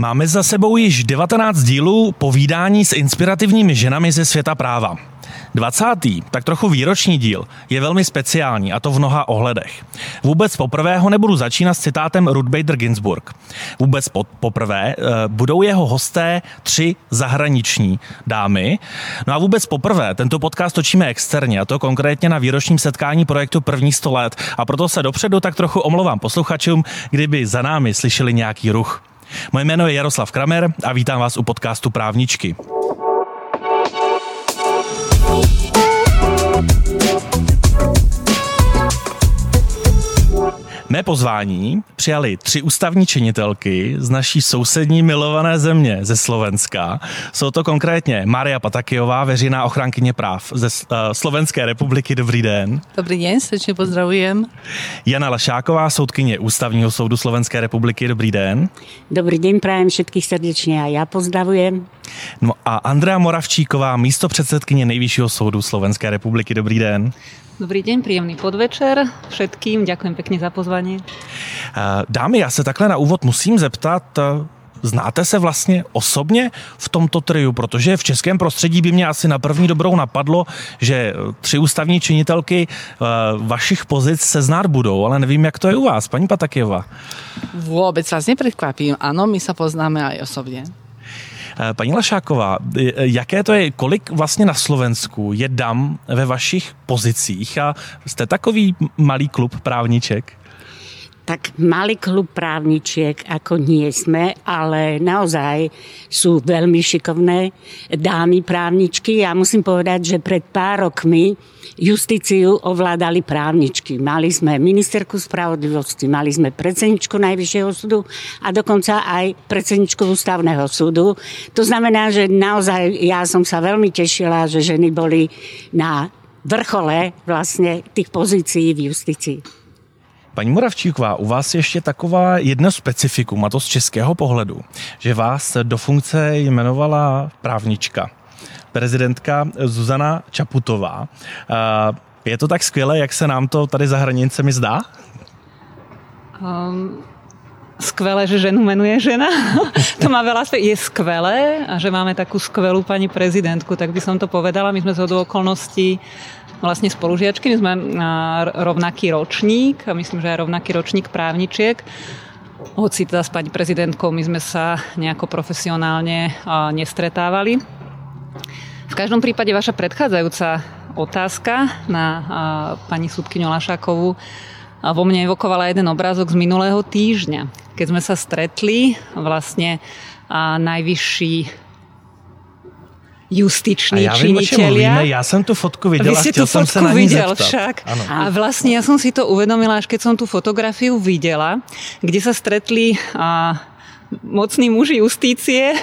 Máme za sebou již 19 dílů povídání s inspirativními ženami ze světa práva. 20. tak trochu výroční díl je velmi speciální a to v mnoha ohledech. Vůbec poprvé ho nebudu začínat s citátem Ruth Bader Ginsburg. Vůbec po, poprvé uh, budou jeho hosté tři zahraniční dámy. No a vůbec poprvé tento podcast točíme externě a to konkrétně na výročním setkání projektu První 100 let a proto se dopředu tak trochu omlouvám posluchačům, kdyby za námi slyšeli nějaký ruch. Moje jméno je Jaroslav Kramer a vítám vás u podcastu Právničky. Mé pozvání přijali tři ústavní činitelky z naší sousední milované země, ze Slovenska. Jsou to konkrétně Maria Patakijová, veřejná ochránkyně práv ze uh, Slovenské republiky. Dobrý den. Dobrý den, srdečně pozdravujem. Jana Lašáková, soudkyně Ústavního soudu Slovenské republiky. Dobrý den. Dobrý den, prajem všetkých srdečně a já pozdravujem. No a Andrea Moravčíková, místo předsedkyně Nejvyššího soudu Slovenské republiky. Dobrý den. Dobrý deň, príjemný podvečer všetkým. Ďakujem pekne za pozvanie. Dámy, já se takhle na úvod musím zeptat, Znáte se vlastně osobně v tomto triu, protože v českém prostředí by mě asi na první dobrou napadlo, že tři ústavní činitelky vašich pozic se znát budou, ale nevím, jak to je u vás, paní Patakjeva. Vôbec vás neprekvapím. Ano, my sa poznáme aj osobně. Eh, paní Lašáková, jaké to je, kolik vlastně na Slovensku je dam ve vašich pozicích a jste takový malý klub právniček? Tak malý klub právničiek ako nie sme, ale naozaj sú veľmi šikovné dámy právničky. Ja musím povedať, že pred pár rokmi justíciu ovládali právničky. Mali sme ministerku spravodlivosti, mali sme predsedničku Najvyššieho súdu a dokonca aj predsedničku Ústavného súdu. To znamená, že naozaj ja som sa veľmi tešila, že ženy boli na vrchole vlastne tých pozícií v justícii. Paní Moravčíková, u vás je ještě taková jedno specifikum, a to z českého pohledu, že vás do funkce jmenovala právnička, prezidentka Zuzana Čaputová. Je to tak skvělé, jak se nám to tady za hranicemi zdá? Um, skvelé, že ženu menuje žena. to má veľa aspekt. Je skvelé a že máme takú skvelú pani prezidentku, tak by som to povedala. My sme z okolností vlastne spolužiačky. My sme rovnaký ročník myslím, že aj rovnaký ročník právničiek. Hoci teda s pani prezidentkou my sme sa nejako profesionálne nestretávali. V každom prípade vaša predchádzajúca otázka na pani súdkyňu Lašákovú vo mne evokovala jeden obrázok z minulého týždňa, keď sme sa stretli vlastne najvyšší justiční a ja činitelia. Vím, ja som tú fotku videla, Vy ste tú fotku sa na videl však. Ano. A vlastne ja som si to uvedomila, až keď som tú fotografiu videla, kde sa stretli a, mocní muži justície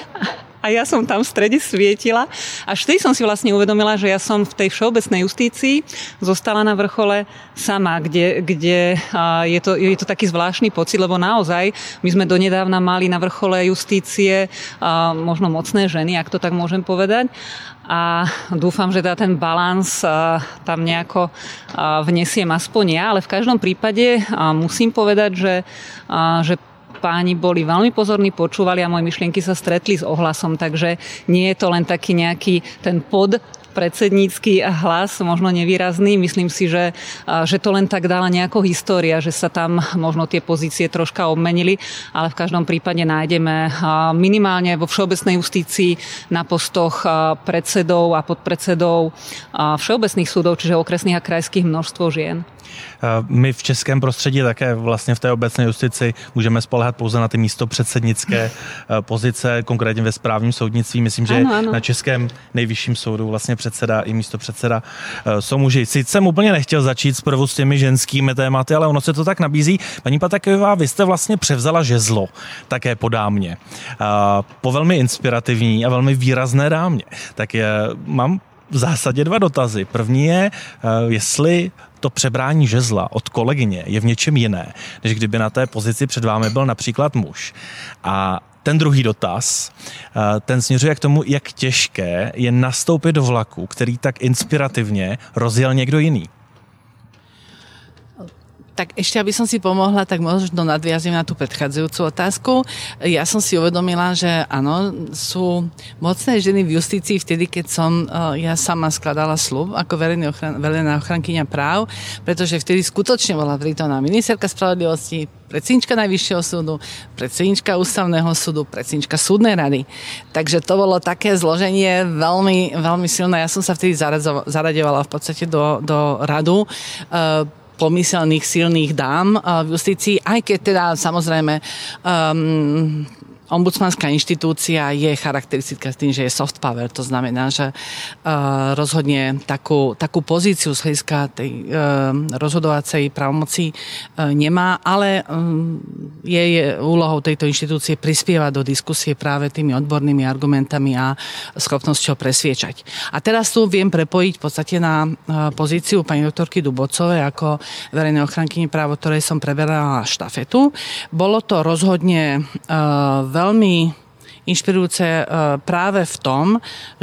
a ja som tam v strede svietila. Až vtedy som si vlastne uvedomila, že ja som v tej všeobecnej justícii zostala na vrchole sama, kde, kde je, to, je to taký zvláštny pocit, lebo naozaj my sme donedávna mali na vrchole justície možno mocné ženy, ak to tak môžem povedať a dúfam, že teda ten balans tam nejako vnesiem aspoň ja, ale v každom prípade musím povedať, že, že páni boli veľmi pozorní, počúvali a moje myšlienky sa stretli s ohlasom, takže nie je to len taký nejaký ten pod predsednícky hlas, možno nevýrazný. Myslím si, že, že to len tak dala nejako história, že sa tam možno tie pozície troška obmenili, ale v každom prípade nájdeme minimálne vo všeobecnej justícii na postoch predsedov a podpredsedov všeobecných súdov, čiže okresných a krajských množstvo žien. Eh, my v českém prostředí také vlastně v té obecné justici můžeme spolehat pouze na ty místo předsednické eh, pozice, konkrétně ve správním soudnictví. Myslím, že ano, ano. na českém nejvyšším soudu vlastně předseda i místo předseda eh, jsou muži. Sice jsem úplně nechtěl začít zprvu s těmi ženskými tématy, ale ono se to tak nabízí. Paní Patakojová, vy jste vlastně převzala žezlo také po dámě. Po velmi inspirativní a velmi výrazné dámě. Tak je, mám v zásadě dva dotazy. První je, jestli to přebrání žezla od kolegyně je v něčem jiné, než kdyby na té pozici před vámi byl například muž. A ten druhý dotaz, eh, ten směřuje k tomu, jak těžké je nastoupit do vlaku, který tak inspirativně rozjel někdo jiný. Tak ešte, aby som si pomohla, tak možno nadviazím na tú predchádzajúcu otázku. Ja som si uvedomila, že áno, sú mocné ženy v justícii vtedy, keď som uh, ja sama skladala slub ako verejná, ochran- ochrankyňa práv, pretože vtedy skutočne bola prítomná ministerka spravodlivosti, predsednička Najvyššieho súdu, predsednička Ústavného súdu, predsednička Súdnej rady. Takže to bolo také zloženie veľmi, veľmi silné. Ja som sa vtedy zaraďovala v podstate do, do radu. Uh, pomyselných silných dám v justícii, aj keď teda samozrejme um, ombudsmanská inštitúcia je charakteristická tým, že je soft power, to znamená, že uh, rozhodne takú, takú pozíciu z hľadiska tej uh, rozhodovacej pravomoci uh, nemá, ale je, je úlohou tejto inštitúcie prispievať do diskusie práve tými odbornými argumentami a schopnosťou presviečať. A teraz tu viem prepojiť v podstate na pozíciu pani doktorky Dubocovej ako verejnej ochrankyni právo, ktorej som preberala štafetu. Bolo to rozhodne uh, veľmi inšpirujúce e, práve v tom,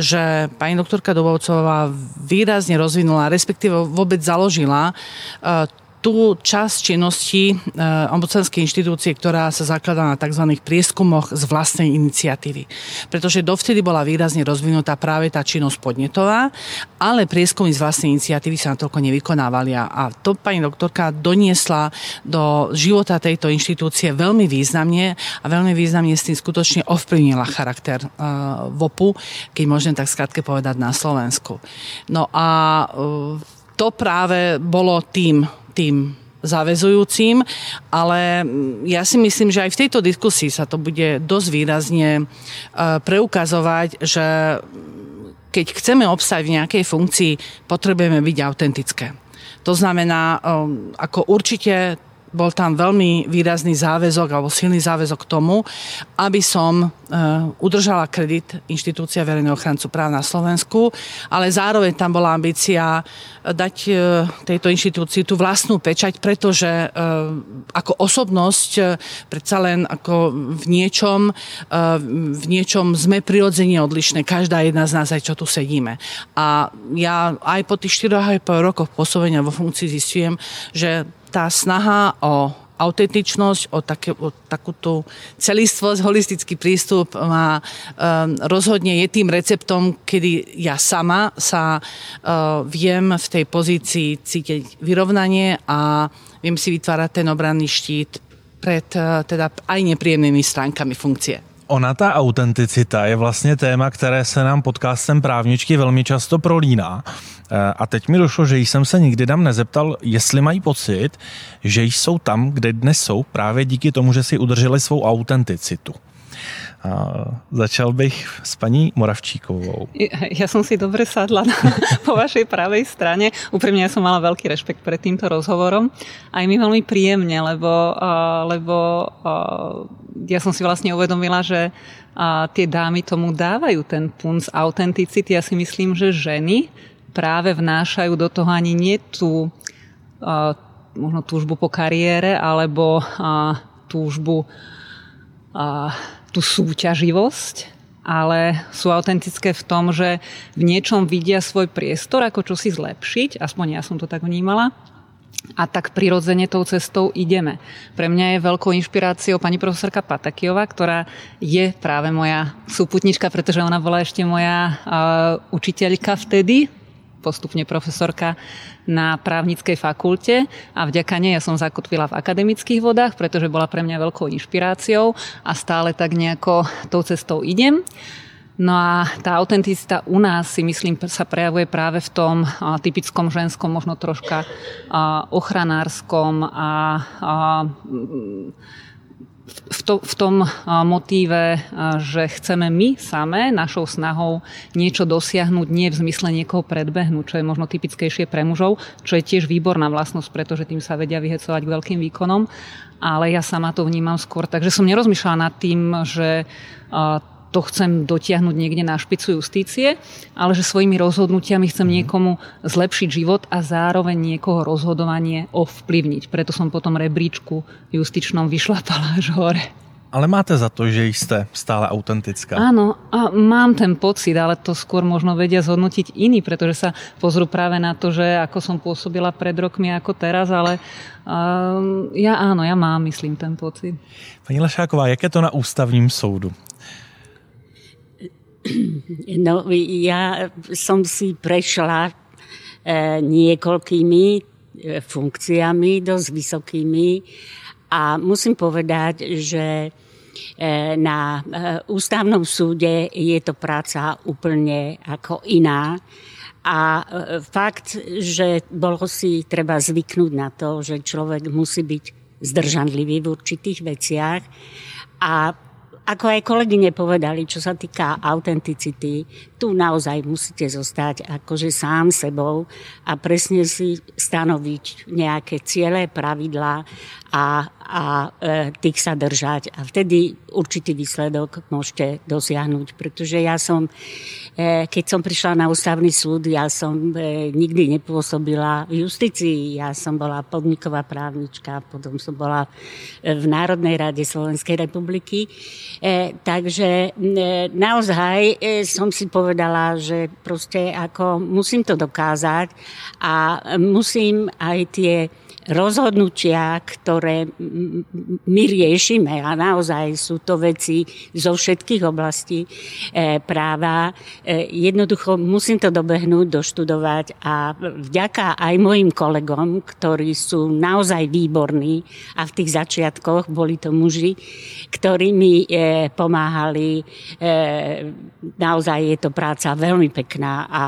že pani doktorka Dobovcová výrazne rozvinula, respektíve vôbec založila e, tú časť činnosti eh, ombudsmanskej inštitúcie, ktorá sa zakladá na tzv. prieskumoch z vlastnej iniciatívy. Pretože dovtedy bola výrazne rozvinutá práve tá činnosť podnetová, ale prieskumy z vlastnej iniciatívy sa natoľko nevykonávali. A to pani doktorka doniesla do života tejto inštitúcie veľmi významne a veľmi významne s tým skutočne ovplyvnila charakter uh, VOPu, keď môžem tak skratke povedať na Slovensku. No a uh, to práve bolo tým tým zavezujúcim, ale ja si myslím, že aj v tejto diskusii sa to bude dosť výrazne e, preukazovať, že keď chceme obstať v nejakej funkcii, potrebujeme byť autentické. To znamená, e, ako určite bol tam veľmi výrazný záväzok alebo silný záväzok k tomu, aby som e, udržala kredit inštitúcia verejného ochrancu práv na Slovensku, ale zároveň tam bola ambícia dať e, tejto inštitúcii tú vlastnú pečať, pretože e, ako osobnosť predsa len ako v niečom, v niečom sme prirodzene odlišné, každá jedna z nás, aj čo tu sedíme. A ja aj po tých 4,5 rokoch pôsobenia vo funkcii zistujem, že tá snaha o autentičnosť, o, také, o takúto celistvosť, holistický prístup má, um, rozhodne je tým receptom, kedy ja sama sa uh, viem v tej pozícii cítiť vyrovnanie a viem si vytvárať ten obranný štít pred uh, teda aj nepríjemnými stránkami funkcie. Ona ta autenticita je vlastně téma, které se nám podcastem právničky velmi často prolíná. Eh, a teď mi došlo, že jsem se nikdy tam nezeptal, jestli mají pocit, že jsou tam, kde dnes jsou, právě díky tomu, že si udrželi svou autenticitu. A začal bych s paní Moravčíkovou. Ja som si dobre sadla na, po vašej pravej strane. Úprimne ja som mala veľký rešpekt pred týmto rozhovorom. Aj mi veľmi príjemne, lebo, lebo ja som si vlastne uvedomila, že tie dámy tomu dávajú ten punc autenticity. Ja si myslím, že ženy práve vnášajú do toho ani nie tú možno túžbu po kariére alebo túžbu tú súťaživosť, ale sú autentické v tom, že v niečom vidia svoj priestor, ako čo si zlepšiť, aspoň ja som to tak vnímala, a tak prirodzene tou cestou ideme. Pre mňa je veľkou inšpiráciou pani profesorka Patakiova, ktorá je práve moja súputnička, pretože ona bola ešte moja uh, učiteľka vtedy, postupne profesorka na právnickej fakulte a vďaka nej ja som zakotvila v akademických vodách, pretože bola pre mňa veľkou inšpiráciou a stále tak nejako tou cestou idem. No a tá autenticita u nás si myslím sa prejavuje práve v tom typickom ženskom, možno troška ochranárskom a, a v, to, v tom motíve, že chceme my samé našou snahou niečo dosiahnuť, nie v zmysle niekoho predbehnúť, čo je možno typickejšie pre mužov, čo je tiež výborná vlastnosť, pretože tým sa vedia vyhecovať k veľkým výkonom, ale ja sama to vnímam skôr. Takže som nerozmýšľala nad tým, že to chcem dotiahnuť niekde na špicu justície, ale že svojimi rozhodnutiami chcem mhm. niekomu zlepšiť život a zároveň niekoho rozhodovanie ovplyvniť. Preto som potom rebríčku justičnom vyšlapala až hore. ale máte za to, že jste stále autentická. Áno, a mám ten pocit, ale to skôr možno vedia zhodnotiť iní, pretože sa pozrú práve na to, že ako som pôsobila pred rokmi ako teraz, ale uh, ja áno, ja mám, myslím, ten pocit. Pani Lešáková, jak je to na ústavním soudu? No, ja som si prešla e, niekoľkými e, funkciami, dosť vysokými a musím povedať, že e, na ústavnom súde je to práca úplne ako iná. A fakt, že bolo si treba zvyknúť na to, že človek musí byť zdržanlivý v určitých veciach a ako aj kolegyne povedali, čo sa týka autenticity, tu naozaj musíte zostať akože sám sebou a presne si stanoviť nejaké ciele, pravidlá a, a e, tých sa držať. A vtedy určitý výsledok môžete dosiahnuť. Pretože ja som, e, keď som prišla na ústavný súd, ja som e, nikdy nepôsobila v justícii. Ja som bola podniková právnička, potom som bola v Národnej rade Slovenskej republiky. E, takže e, naozaj e, som si povedala, že proste ako musím to dokázať a musím aj tie rozhodnutia, ktoré my riešime a naozaj sú to veci zo všetkých oblastí e, práva. E, jednoducho musím to dobehnúť, doštudovať a vďaka aj mojim kolegom, ktorí sú naozaj výborní a v tých začiatkoch boli to muži, ktorí mi e, pomáhali. Naozaj je to práca veľmi pekná a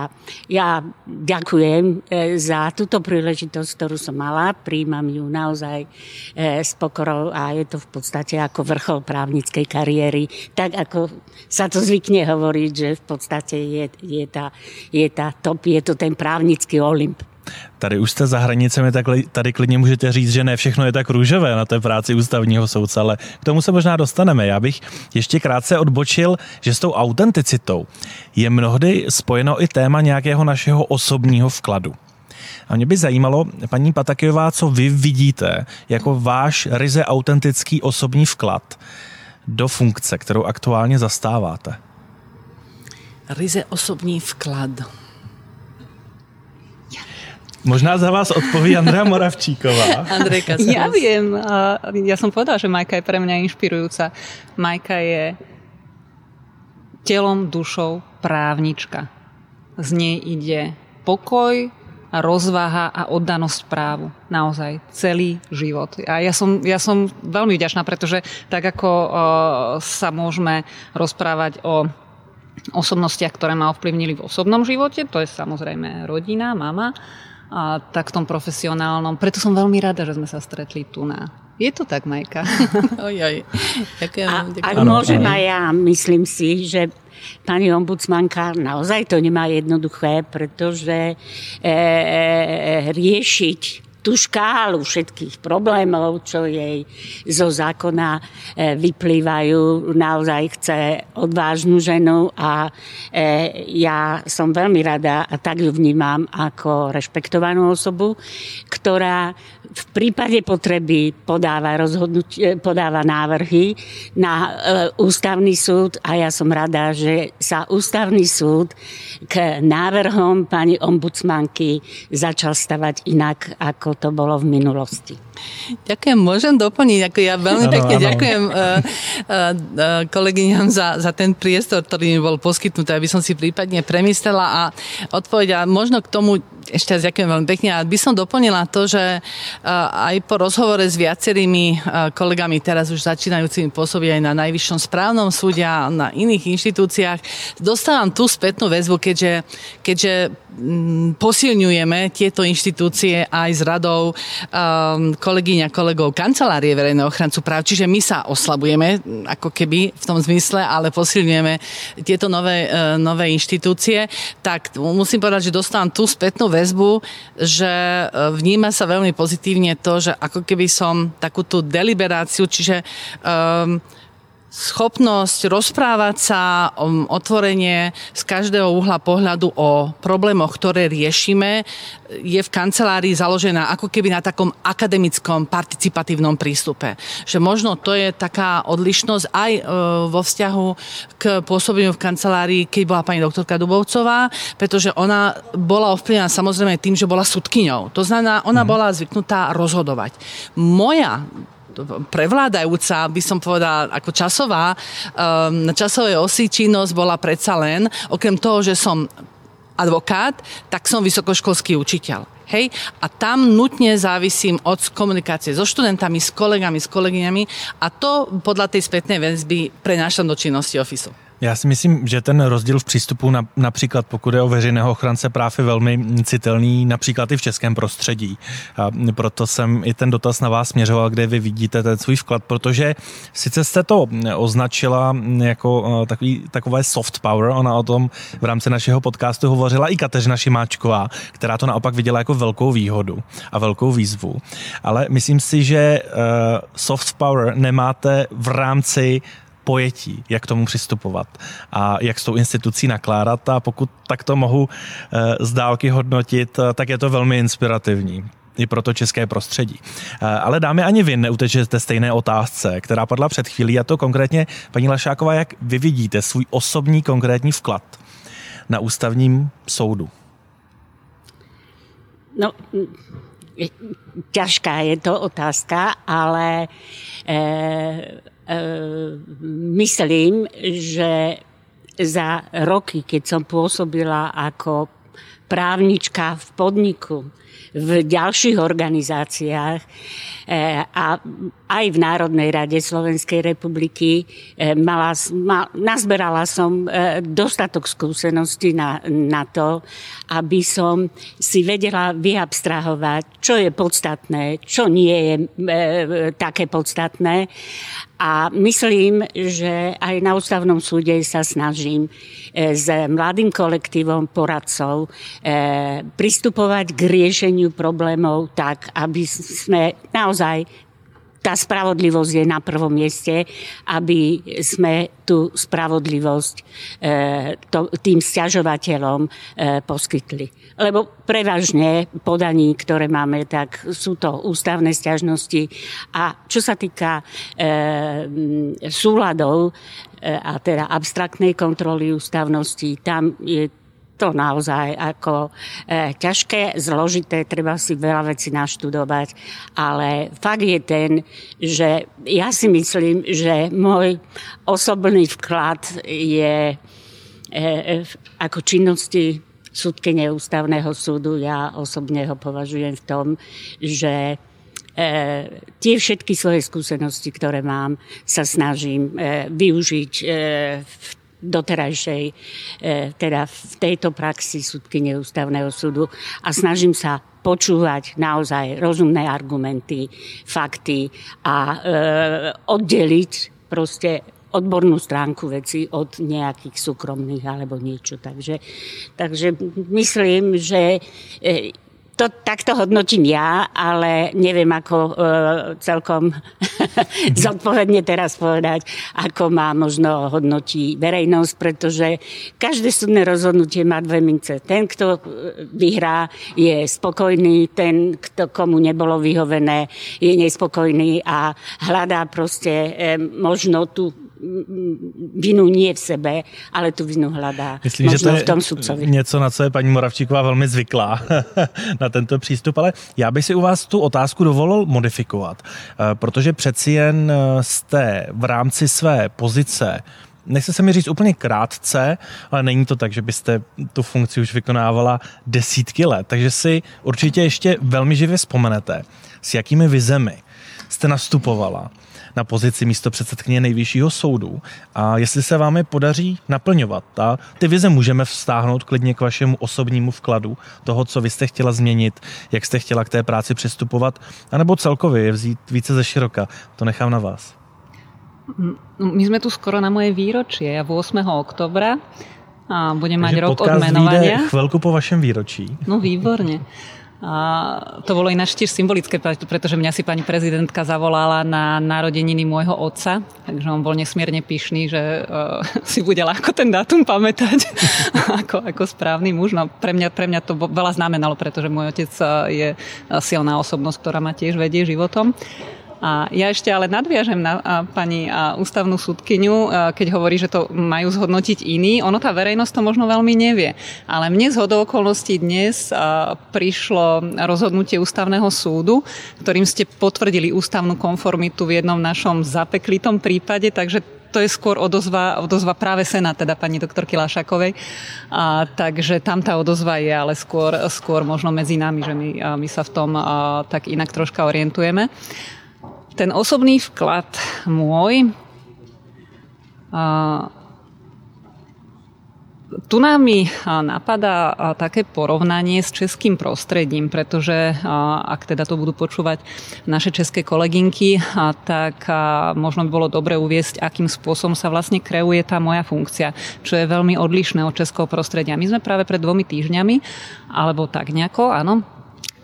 ja ďakujem za túto príležitosť, ktorú som mala príjmam ju naozaj e, s pokorou a je to v podstate ako vrchol právnickej kariéry. Tak ako sa to zvykne hovoriť, že v podstate je, je, tá, je tá top, je to ten právnický Olymp. Tady už jste za hranicemi, tak tady klidně můžete říct, že ne všechno je tak růžové na té práci ústavního soudce, ale k tomu se možná dostaneme. Já bych ještě krátce odbočil, že s tou autenticitou je mnohdy spojeno i téma nějakého našeho osobního vkladu. A mě by zajímalo, paní Patakijová, co vy vidíte jako váš ryze autentický osobní vklad do funkce, kterou aktuálně zastáváte. Ryze osobní vklad. Možná za vás odpoví Andrea Moravčíková. Andrejka Ja viem. Ja som povedala, že Majka je pre mňa inšpirujúca. Majka je telom, dušou právnička. Z nej ide pokoj, rozvaha a oddanosť právu. Naozaj celý život. A ja som, ja som veľmi vďačná, pretože tak ako uh, sa môžeme rozprávať o osobnostiach, ktoré ma ovplyvnili v osobnom živote, to je samozrejme rodina, mama, a tak v tom profesionálnom. Preto som veľmi rada, že sme sa stretli tu na je to tak, Majka. oj, oj. Ďakujem, a, ďakujem. Ak môžem aj ja, myslím si, že pani ombudsmanka naozaj to nemá jednoduché, pretože e, e, riešiť tú škálu všetkých problémov, čo jej zo zákona e, vyplývajú. Naozaj chce odvážnu ženu a e, ja som veľmi rada a tak ju vnímam ako rešpektovanú osobu, ktorá v prípade potreby podáva, podáva návrhy na e, ústavný súd a ja som rada, že sa ústavný súd k návrhom pani ombudsmanky začal stavať inak, ako to bolo v minulosti. Ďakujem, môžem doplniť. Ako ja veľmi ano, pekne ano. ďakujem uh, uh, kolegyňam za, za ten priestor, ktorý mi bol poskytnutý, aby som si prípadne premyslela a odpovedala možno k tomu ešte raz ďakujem veľmi pekne. A by som doplnila to, že uh, aj po rozhovore s viacerými uh, kolegami teraz už začínajúcimi pôsobiť aj na Najvyššom správnom súde a na iných inštitúciách, dostávam tú spätnú väzbu, keďže, keďže posilňujeme tieto inštitúcie aj s radou um, kolegyň a kolegov kancelárie verejného ochrancu práv, čiže my sa oslabujeme ako keby v tom zmysle, ale posilňujeme tieto nové, e, nové inštitúcie, tak musím povedať, že dostávam tú spätnú väzbu, že e, vníma sa veľmi pozitívne to, že ako keby som takú tú deliberáciu, čiže um, schopnosť rozprávať sa um, otvorenie z každého uhla pohľadu o problémoch, ktoré riešime, je v kancelárii založená ako keby na takom akademickom participatívnom prístupe. Že možno to je taká odlišnosť aj e, vo vzťahu k pôsobeniu v kancelárii, keď bola pani doktorka Dubovcová, pretože ona bola ovplyvnená samozrejme tým, že bola sudkyňou. To znamená, ona mhm. bola zvyknutá rozhodovať. Moja prevládajúca, by som povedala, ako časová, um, časovej osi činnosť bola predsa len, okrem toho, že som advokát, tak som vysokoškolský učiteľ. Hej? A tam nutne závisím od komunikácie so študentami, s kolegami, s kolegyňami a to podľa tej spätnej väzby prenášam do činnosti ofisu. Já si myslím, že ten rozdíl v přístupu na, například pokud je o veřejného ochránce práv je velmi citelný například i v českém prostředí. A proto jsem i ten dotaz na vás směřoval, kde vy vidíte ten svůj vklad, protože sice jste to označila jako eh, takový, takové soft power, ona o tom v rámci našeho podcastu hovořila i Kateřina Šimáčková, která to naopak viděla jako velkou výhodu a velkou výzvu. Ale myslím si, že eh, soft power nemáte v rámci pojetí, jak tomu přistupovat a jak s tou institucí nakládat a pokud tak to mohu eh, z dálky hodnotit, eh, tak je to velmi inspirativní i pro to české prostředí. Eh, ale dámy, ani vy neutečete stejné otázce, která padla před chvílí, a to konkrétně, paní Lašáková, jak vy vidíte svůj osobní konkrétní vklad na ústavním soudu? No, ťažká je to otázka, ale e, myslím, že za roky, keď som pôsobila ako právnička v podniku, v ďalších organizáciách eh, a aj v Národnej rade Slovenskej republiky eh, mala, mal, nazberala som eh, dostatok skúseností na, na to, aby som si vedela vyabstrahovať, čo je podstatné, čo nie je také podstatné. A myslím, že aj na ústavnom súde sa snažím s mladým kolektívom poradcov pristupovať k riešeniu problémov tak, aby sme naozaj tá spravodlivosť je na prvom mieste, aby sme tú spravodlivosť e, tým stiažovateľom e, poskytli. Lebo prevažne podaní, ktoré máme, tak sú to ústavné stiažnosti. A čo sa týka e, súladov a teda abstraktnej kontroly ústavnosti, tam je to naozaj ako e, ťažké, zložité, treba si veľa vecí naštudovať, ale fakt je ten, že ja si myslím, že môj osobný vklad je e, e, ako činnosti súdkyne ústavného súdu, ja osobne ho považujem v tom, že E, tie všetky svoje skúsenosti, ktoré mám, sa snažím e, využiť v doterajšej, e, teda v tejto praxi súdky neústavného súdu a snažím sa počúvať naozaj rozumné argumenty, fakty a e, oddeliť proste odbornú stránku veci od nejakých súkromných alebo niečo. Takže, takže myslím, že e, to takto hodnotím ja, ale neviem ako e, celkom zodpovedne teraz povedať, ako má možno hodnotí verejnosť, pretože každé súdne rozhodnutie má dve mince. Ten, kto e, vyhrá, je spokojný, ten, kto komu nebolo vyhovené, je nespokojný a hľadá proste e, možno tú vinu nie v sebe, ale tu vinu hledá Myslím, možno že to je v tom sudcovi. něco, na co je paní Moravčíková velmi zvyklá na tento přístup, ale já bych si u vás tu otázku dovolil modifikovat, eh, protože přeci jen eh, jste v rámci své pozice nechce se mi říct úplně krátce, ale není to tak, že byste tu funkci už vykonávala desítky let, takže si určitě ještě velmi živě vzpomenete, s jakými vizemi jste nastupovala na pozici místo předsedkyně nejvyššího soudu a jestli se vám je podaří naplňovat. A ty vize můžeme vztáhnout klidně k vašemu osobnímu vkladu toho, co vy jste chtěla změnit, jak jste chtěla k té práci přistupovat, anebo celkově je vzít více ze široka. To nechám na vás. My sme tu skoro na moje výročie. Ja 8. oktobra a budem mať rok odmenovania. chvilku po vašem výročí. No výborne. A to bolo ináč tiež symbolické, pretože mňa si pani prezidentka zavolala na narodeniny môjho otca, takže on bol nesmierne pyšný, že uh, si bude ľahko ten dátum pamätať ako, ako správny muž. No, pre, mňa, pre mňa to veľa znamenalo, pretože môj otec je silná osobnosť, ktorá ma tiež vedie životom. A ja ešte ale nadviažem na pani ústavnú súdkyňu, keď hovorí, že to majú zhodnotiť iní. Ono tá verejnosť to možno veľmi nevie. Ale mne z hodou okolností dnes prišlo rozhodnutie ústavného súdu, ktorým ste potvrdili ústavnú konformitu v jednom našom zapeklitom prípade, takže to je skôr odozva, odozva práve Sena, teda pani doktorky Lašakovej. A, takže tam tá odozva je, ale skôr, skôr možno medzi nami, že my, my sa v tom a, tak inak troška orientujeme. Ten osobný vklad môj tu nám mi napadá také porovnanie s českým prostredím, pretože ak teda to budú počúvať naše české kolegynky, tak možno by bolo dobre uviesť, akým spôsobom sa vlastne kreuje tá moja funkcia, čo je veľmi odlišné od českého prostredia. My sme práve pred dvomi týždňami, alebo tak nejako, áno,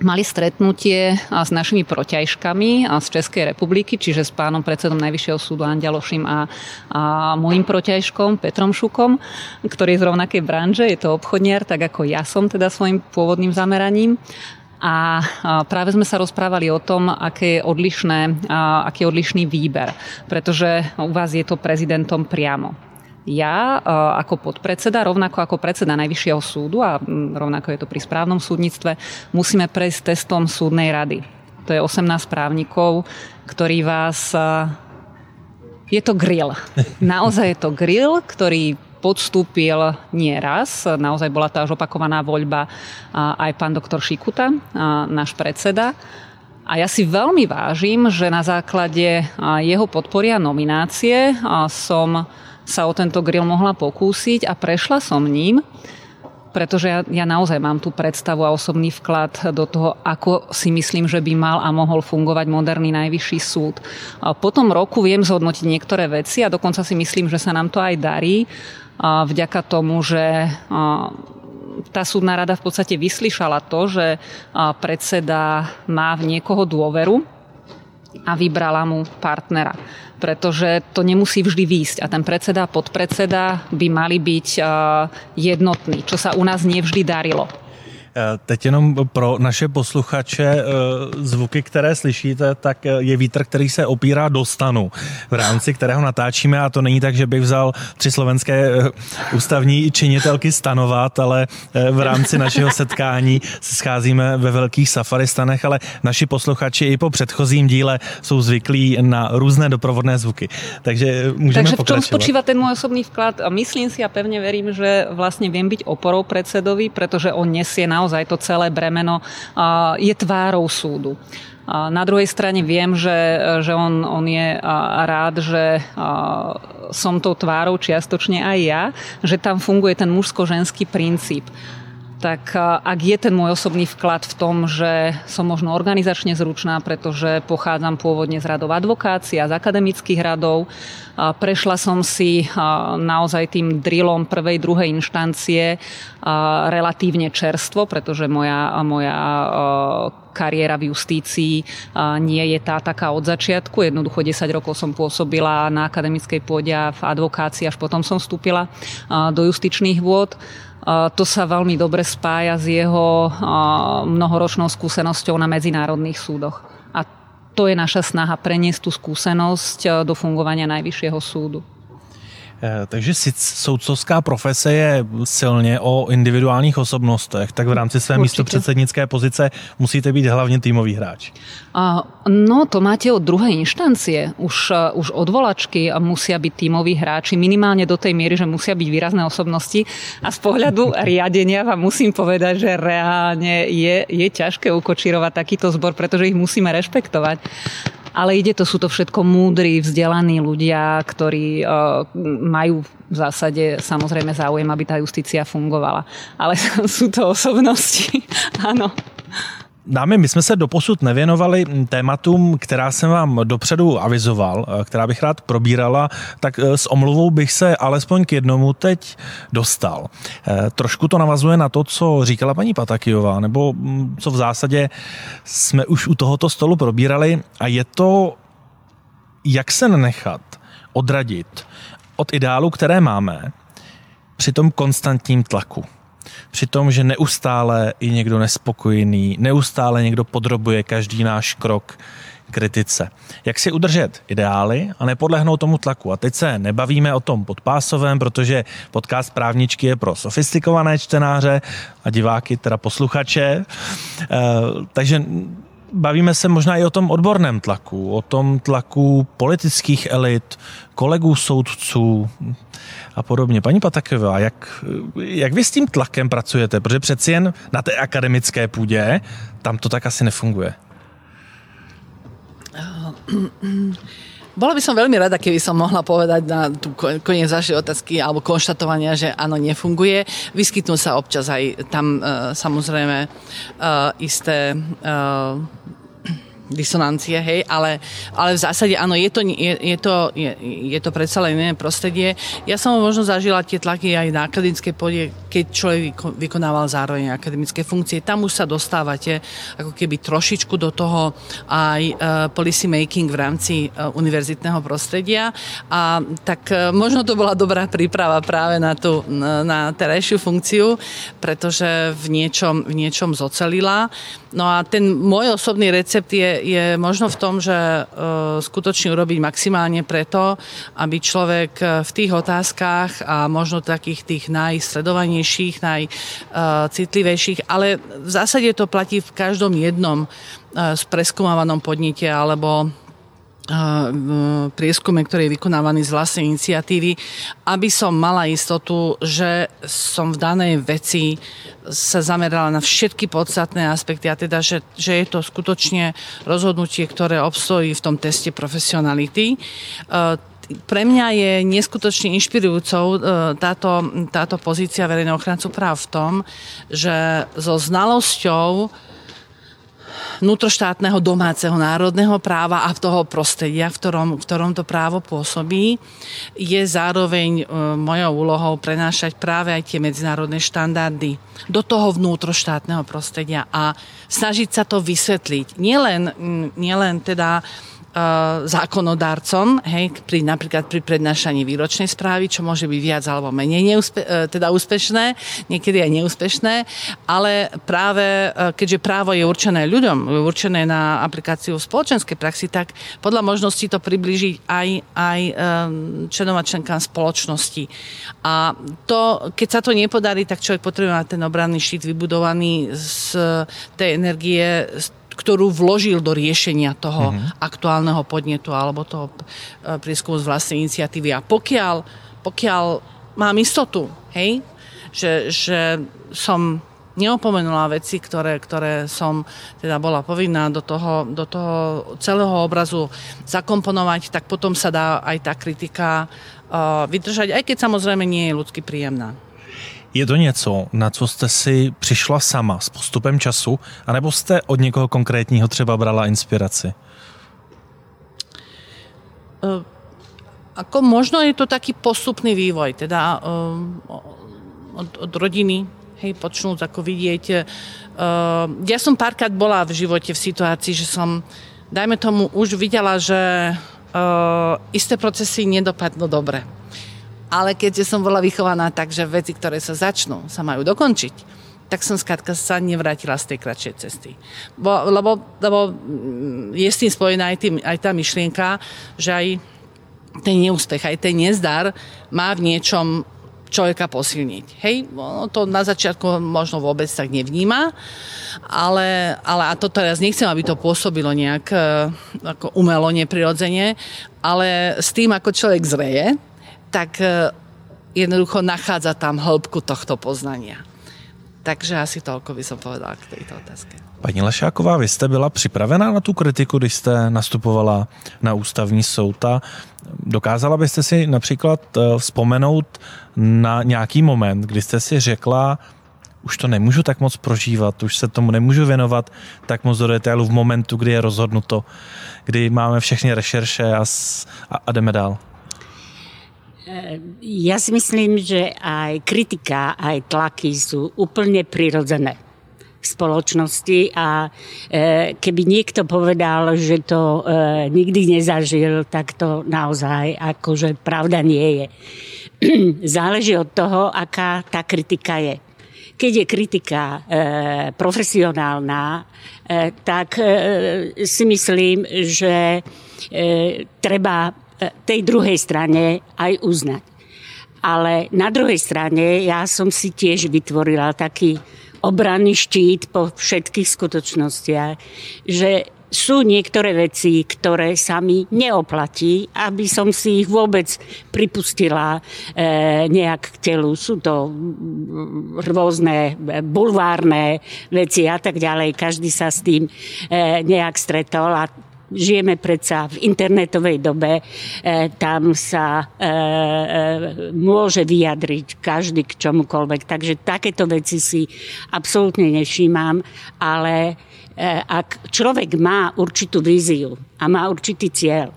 mali stretnutie s našimi protiažkami z Českej republiky, čiže s pánom predsedom Najvyššieho súdu Andialoším a, a môjim protiažkom Petrom Šukom, ktorý je z rovnakej branže, je to obchodniar, tak ako ja som teda svojim pôvodným zameraním. A práve sme sa rozprávali o tom, aké je, odlišné, aký je odlišný výber, pretože u vás je to prezidentom priamo ja e, ako podpredseda, rovnako ako predseda Najvyššieho súdu a rovnako je to pri správnom súdnictve, musíme prejsť testom súdnej rady. To je 18 právnikov, ktorí vás... E, je to grill. Naozaj je to grill, ktorý podstúpil nie raz, naozaj bola to až opakovaná voľba aj pán doktor Šikuta, náš predseda. A ja si veľmi vážim, že na základe jeho podpory a nominácie som sa o tento grill mohla pokúsiť a prešla som ním, pretože ja, ja naozaj mám tú predstavu a osobný vklad do toho, ako si myslím, že by mal a mohol fungovať moderný najvyšší súd. A po tom roku viem zhodnotiť niektoré veci a dokonca si myslím, že sa nám to aj darí vďaka tomu, že tá súdna rada v podstate vyslyšala to, že predseda má v niekoho dôveru a vybrala mu partnera pretože to nemusí vždy výjsť a ten predseda a podpredseda by mali byť eh, jednotní, čo sa u nás nevždy darilo. Eh, teď jenom pro naše posluchače eh, zvuky, které slyšíte, tak eh, je vítr, který se opírá do stanu, v rámci kterého natáčíme a to není tak, že bych vzal tři slovenské ústavní činitelky stanovat, ale v rámci našeho setkání se scházíme ve velkých safaristanech, ale naši posluchači i po předchozím díle jsou zvyklí na různé doprovodné zvuky. Takže můžeme Takže v čom spočíva ten môj osobný vklad? Myslím si a pevne verím, že vlastne viem byť oporou predsedovi, pretože on nesie na naozaj to celé bremeno je tvárou súdu. Na druhej strane viem, že, že on, on je rád, že som tou tvárou čiastočne aj ja, že tam funguje ten mužsko-ženský princíp tak ak je ten môj osobný vklad v tom, že som možno organizačne zručná, pretože pochádzam pôvodne z radov advokácie a z akademických radov, prešla som si naozaj tým drillom prvej, druhej inštancie relatívne čerstvo, pretože moja, moja kariéra v justícii nie je tá taká od začiatku. Jednoducho 10 rokov som pôsobila na akademickej pôde a v advokácii, až potom som vstúpila do justičných vôd. To sa veľmi dobre spája s jeho mnohoročnou skúsenosťou na medzinárodných súdoch. A to je naša snaha preniesť tú skúsenosť do fungovania Najvyššieho súdu. Eh, takže soudcovská profese je silně o individuálních osobnostech, tak v rámci své místo předsednické pozice musíte být hlavně týmový hráč. A, no, to máte od druhej inštancie. Už, eh, už odvolačky musia byť tímoví hráči, minimálne do tej miery, že musia byť výrazné osobnosti. A z pohľadu riadenia vám musím povedať, že reálne je, je ťažké ukočírovať takýto zbor, pretože ich musíme rešpektovať ale ide to, sú to všetko múdri, vzdelaní ľudia, ktorí uh, majú v zásade samozrejme záujem, aby tá justícia fungovala. Ale sú to osobnosti, áno. Dámy, my jsme se doposud nevěnovali tématům, která jsem vám dopředu avizoval, eh, která bych rád probírala, tak eh, s omluvou bych se alespoň k jednomu teď dostal. Eh, trošku to navazuje na to, co říkala paní Patakijová, nebo mm, co v zásadě jsme už u tohoto stolu probírali a je to, jak se nenechat odradit od ideálu, které máme, při tom konstantním tlaku. Při tom, že neustále je někdo nespokojený, neustále někdo podrobuje každý náš krok kritice. Jak si udržet ideály a nepodlehnout tomu tlaku. A teď se nebavíme o tom podpásovém, protože podcast právničky je pro sofistikované čtenáře a diváky, teda posluchače. E, takže bavíme se možná i o tom odborném tlaku, o tom tlaku politických elit, kolegů soudců, a podobně. Paní Pataková, jak, jak vy s tím tlakem pracujete? Protože přeci jen na té akademické půdě tam to tak asi nefunguje. Bola by som veľmi rada, keby som mohla povedať na tú koniec vašej otázky alebo konštatovania, že áno, nefunguje. Vyskytnú sa občas aj tam uh, samozrejme uh, isté uh, disonancie, hej, ale, ale v zásade áno, je to, je, je to, je, je to predsa len iné prostredie. Ja som možno zažila tie tlaky aj na akademické pôde, keď človek vykonával zároveň akademické funkcie. Tam už sa dostávate ako keby trošičku do toho aj uh, policy making v rámci uh, univerzitného prostredia a tak uh, možno to bola dobrá príprava práve na tú na, na terajšiu funkciu, pretože v niečom, v niečom zocelila. No a ten môj osobný recept je, je možno v tom, že uh, skutočne urobiť maximálne preto, aby človek e, v tých otázkach a možno takých tých najsledovanejších, najcitlivejších, ale v zásade to platí v každom jednom spreskúmavanom podnite alebo prieskume, ktorý je vykonávaný z vlastnej iniciatívy, aby som mala istotu, že som v danej veci sa zamerala na všetky podstatné aspekty a teda, že, že je to skutočne rozhodnutie, ktoré obstojí v tom teste profesionality. Pre mňa je neskutočne inšpirujúcou táto, táto pozícia verejného ochrancu práv v tom, že so znalosťou vnútroštátneho domáceho národného práva a toho prostredia, v ktorom, v ktorom to právo pôsobí, je zároveň e, mojou úlohou prenášať práve aj tie medzinárodné štandardy do toho vnútroštátneho prostredia a snažiť sa to vysvetliť. Nielen, nielen teda zákonodárcom, hej, pri, napríklad pri prednášaní výročnej správy, čo môže byť viac alebo menej neúspe, uh, teda úspešné, niekedy aj neúspešné, ale práve uh, keďže právo je určené ľuďom, je určené na aplikáciu v spoločenskej praxi, tak podľa možností to približiť aj, aj členom a členkám spoločnosti. A to, keď sa to nepodarí, tak človek potrebuje mať ten obranný štít vybudovaný z tej energie, z ktorú vložil do riešenia toho mm-hmm. aktuálneho podnetu alebo toho e, prieskumu z vlastnej iniciatívy. A pokiaľ, pokiaľ mám istotu, hej, že, že som neopomenula veci, ktoré, ktoré som teda bola povinná do toho, do toho celého obrazu zakomponovať, tak potom sa dá aj tá kritika uh, vydržať, aj keď samozrejme nie je ľudsky príjemná. Je to něco, na co jste si přišla sama s postupem času, anebo jste od někoho konkrétního třeba brala inspiraci? Uh, ako možno je to taký postupný vývoj, teda uh, od, od rodiny, hej, počnúť ako vidieť. Uh, ja som párkrát bola v živote v situácii, že som, dajme tomu, už videla, že uh, isté procesy nedopadnú dobre ale keďže som bola vychovaná tak, že veci, ktoré sa začnú, sa majú dokončiť, tak som skrátka sa nevrátila z tej kratšej cesty. Bo, lebo, lebo mm, je s tým spojená aj, tým, aj tá myšlienka, že aj ten neúspech, aj ten nezdar má v niečom človeka posilniť. Hej, no to na začiatku možno vôbec tak nevníma, ale, ale a to teraz nechcem, aby to pôsobilo nejak e, ako umelo, neprirodzene, ale s tým, ako človek zreje, tak e, jednoducho nachádza tam hĺbku tohto poznania. Takže asi toľko by som povedala k tejto otázke. Paní Lašáková, vy jste byla připravená na tu kritiku, když jste nastupovala na ústavní soud a dokázala byste si například e, vzpomenout na nějaký moment, kdy jste si řekla, už to nemůžu tak moc prožívat, už se tomu nemůžu věnovat tak moc do detailu v momentu, kdy je rozhodnuto, kdy máme všechny rešerše a, a, a jdeme dál. Ja si myslím, že aj kritika, aj tlaky sú úplne prirodzené v spoločnosti a e, keby niekto povedal, že to e, nikdy nezažil, tak to naozaj akože pravda nie je. Záleží od toho, aká tá kritika je. Keď je kritika e, profesionálna, e, tak e, si myslím, že e, treba tej druhej strane aj uznať. Ale na druhej strane ja som si tiež vytvorila taký obranný štít po všetkých skutočnostiach, že sú niektoré veci, ktoré sa mi neoplatí, aby som si ich vôbec pripustila e, nejak k telu. Sú to rôzne bulvárne veci a tak ďalej. Každý sa s tým e, nejak stretol a žijeme predsa v internetovej dobe, e, tam sa e, e, môže vyjadriť každý k čomukoľvek. Takže takéto veci si absolútne nevšímam, ale ak človek má určitú víziu a má určitý cieľ,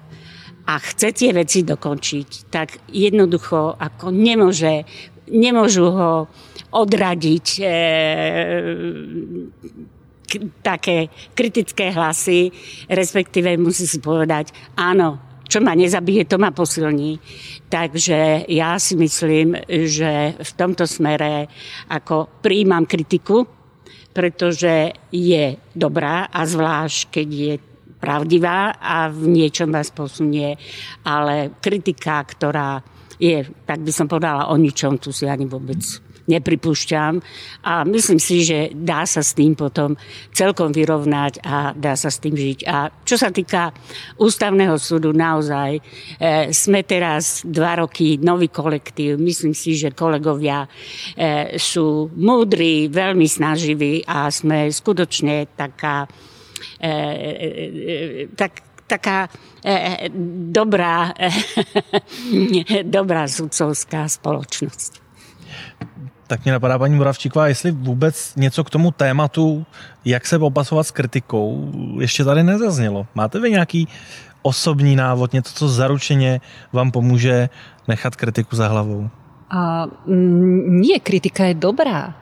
a chce tie veci dokončiť, tak jednoducho ako nemôže, nemôžu ho odradiť e, také kritické hlasy, respektíve musí si povedať, áno, čo ma nezabije, to ma posilní. Takže ja si myslím, že v tomto smere ako príjmam kritiku, pretože je dobrá a zvlášť, keď je pravdivá a v niečom vás posunie, ale kritika, ktorá je, tak by som povedala, o ničom, tu si ani vôbec nepripúšťam a myslím si, že dá sa s tým potom celkom vyrovnať a dá sa s tým žiť. A čo sa týka ústavného súdu, naozaj e, sme teraz dva roky nový kolektív. Myslím si, že kolegovia e, sú múdri, veľmi snaživí a sme skutočne taká e, e, e tak taká e, dobrá, e, dobrá sudcovská spoločnosť. Tak mě napadá paní Moravčíková, jestli vůbec něco k tomu tématu, jak se popasovat s kritikou, ještě tady nezaznělo. Máte vy nějaký osobní návod, něco, co zaručeně vám pomůže nechat kritiku za hlavou? A, nie, kritika je dobrá.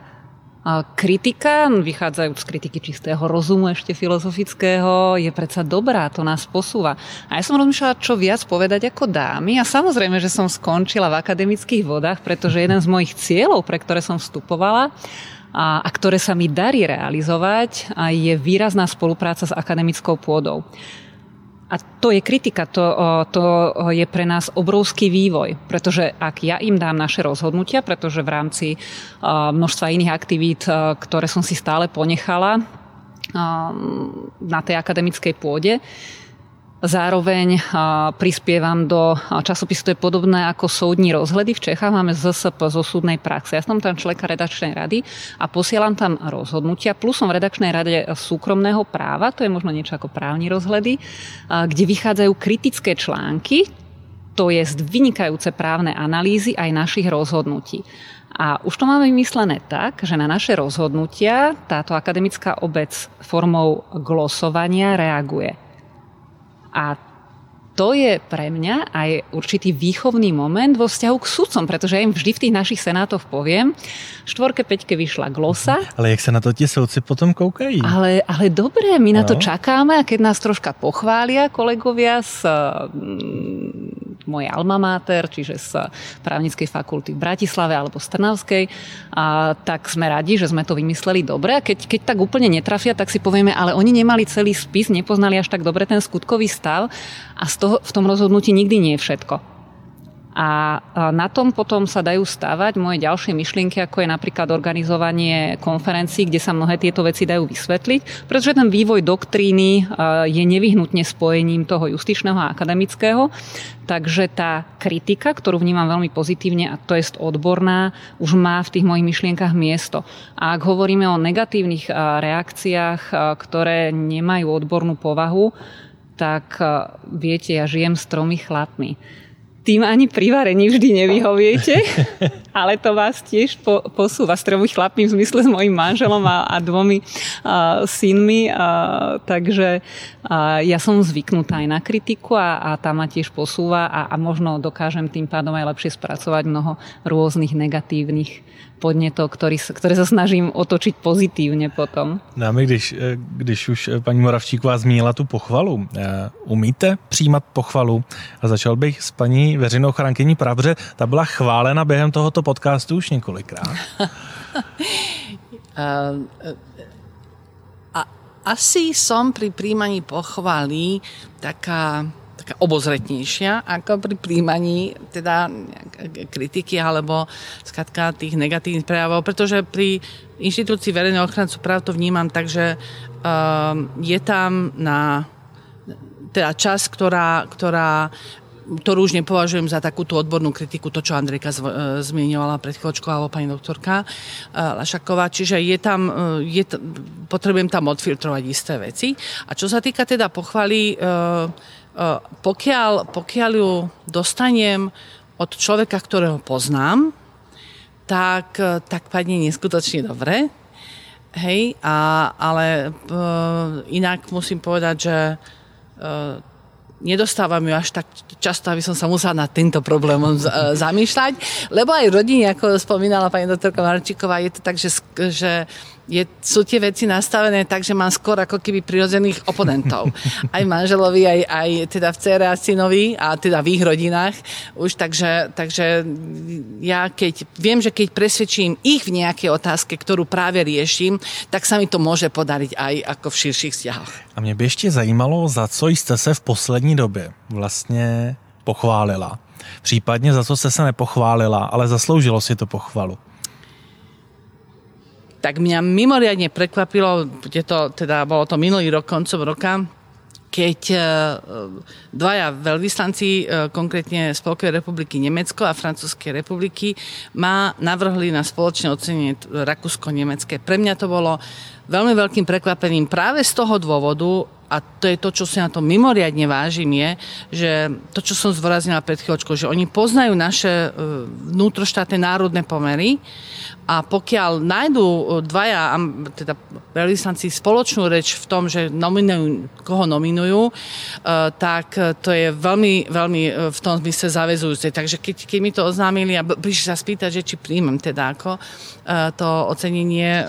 Kritika, vychádzajúc z kritiky čistého rozumu ešte filozofického, je predsa dobrá, to nás posúva. A ja som rozmýšľala, čo viac povedať ako dámy a samozrejme, že som skončila v akademických vodách, pretože jeden z mojich cieľov, pre ktoré som vstupovala, a, a ktoré sa mi darí realizovať, je výrazná spolupráca s akademickou pôdou. A to je kritika, to, to je pre nás obrovský vývoj, pretože ak ja im dám naše rozhodnutia, pretože v rámci množstva iných aktivít, ktoré som si stále ponechala na tej akademickej pôde, Zároveň prispievam do časopisu, to je podobné ako súdni rozhledy. V Čechách máme ZSP zo súdnej praxe. Ja som tam členka redakčnej rady a posielam tam rozhodnutia. Plus som v redakčnej rade súkromného práva, to je možno niečo ako právni rozhledy, kde vychádzajú kritické články, to je vynikajúce právne analýzy aj našich rozhodnutí. A už to máme vymyslené tak, že na naše rozhodnutia táto akademická obec formou glosovania reaguje. A to je pre mňa aj určitý výchovný moment vo vzťahu k sudcom, pretože ja im vždy v tých našich senátoch poviem, štvorke, peťke vyšla glosa. Ale jak sa na to tie sudci potom koukajú? Ale, ale dobre, my no. na to no. čakáme a keď nás troška pochvália kolegovia z mojej alma mater, čiže z právnickej fakulty v Bratislave alebo z Trnavskej, a tak sme radi, že sme to vymysleli dobre. A keď, keď tak úplne netrafia, tak si povieme, ale oni nemali celý spis, nepoznali až tak dobre ten skutkový stav a z toho, v tom rozhodnutí nikdy nie je všetko. A na tom potom sa dajú stavať moje ďalšie myšlienky, ako je napríklad organizovanie konferencií, kde sa mnohé tieto veci dajú vysvetliť, pretože ten vývoj doktríny je nevyhnutne spojením toho justičného a akademického. Takže tá kritika, ktorú vnímam veľmi pozitívne, a to je odborná, už má v tých mojich myšlienkach miesto. A ak hovoríme o negatívnych reakciách, ktoré nemajú odbornú povahu, tak viete, ja žijem s tromi chlapmi tým ani pri varení vždy nevyhoviete. ale to vás tiež po, posúva s tromi chlapmi v zmysle s mojim manželom a, a dvomi uh, synmi, uh, takže uh, ja som zvyknutá aj na kritiku a, a tá ma tiež posúva a, a možno dokážem tým pádom aj lepšie spracovať mnoho rôznych negatívnych podnetov, ktorý, ktoré sa snažím otočiť pozitívne potom. Dámy, když, eh, když už eh, paní Moravčíková zmínila tu pochvalu, eh, umíte přijímat pochvalu? A začal bych s paní veřejnou chránkyní Pravře. Ta byla chválena během tohoto podcastu už několikrát. a, asi som pri príjmaní pochvaly taká taká obozretnejšia ako pri príjmaní teda kritiky alebo skratka tých negatívnych prejavov, pretože pri inštitúcii verejného ochrancu práv to vnímam tak, že um, je tam na teda čas, ktorá, ktorá ktorú už nepovažujem za takúto odbornú kritiku, to, čo Andrejka e, zmienovala pred chvíľočkou, alebo pani doktorka e, Lašaková. Čiže je tam, e, je, potrebujem tam odfiltrovať isté veci. A čo sa týka teda pochvaly, pokiaľ, pokiaľ ju dostanem od človeka, ktorého poznám, tak, tak padne neskutočne dobre. Hej, a, ale uh, inak musím povedať, že uh, nedostávam ju až tak často, aby som sa musela nad týmto problémom zamýšľať, lebo aj rodine, ako spomínala pani doktorka Marčíková, je to tak, že, že je, sú tie veci nastavené tak, že mám skôr ako keby prirodzených oponentov. Aj manželovi, aj, aj teda v cére a synovi a teda v ich rodinách už, takže, takže ja keď, viem, že keď presvedčím ich v nejakej otázke, ktorú práve riešim, tak sa mi to môže podariť aj ako v širších vzťahoch. A mě by ještě zajímalo, za co jste se v poslední době vlastně pochválila. Případně za co jste se nepochválila, ale zasloužilo si to pochvalu tak mňa mimoriadne prekvapilo, je to, teda bolo to minulý rok, koncom roka, keď e, dvaja veľvyslanci, e, konkrétne Spolkovej republiky Nemecko a Francúzskej republiky, ma navrhli na spoločné ocenenie Rakúsko-Nemecké. Pre mňa to bolo veľmi veľkým prekvapením práve z toho dôvodu, a to je to, čo si na to mimoriadne vážim, je, že to, čo som zvoraznila pred chvíľočkou, že oni poznajú naše e, vnútroštátne národné pomery, a pokiaľ nájdú e, dvaja, teda veľvyslanci spoločnú reč v tom, že nominujú, koho nominujú, e, tak to je veľmi, veľmi v tom zmysle zavezujúce. Takže keď, keď mi to oznámili a prišli sa spýtať, že či príjmem teda ako to ocenenie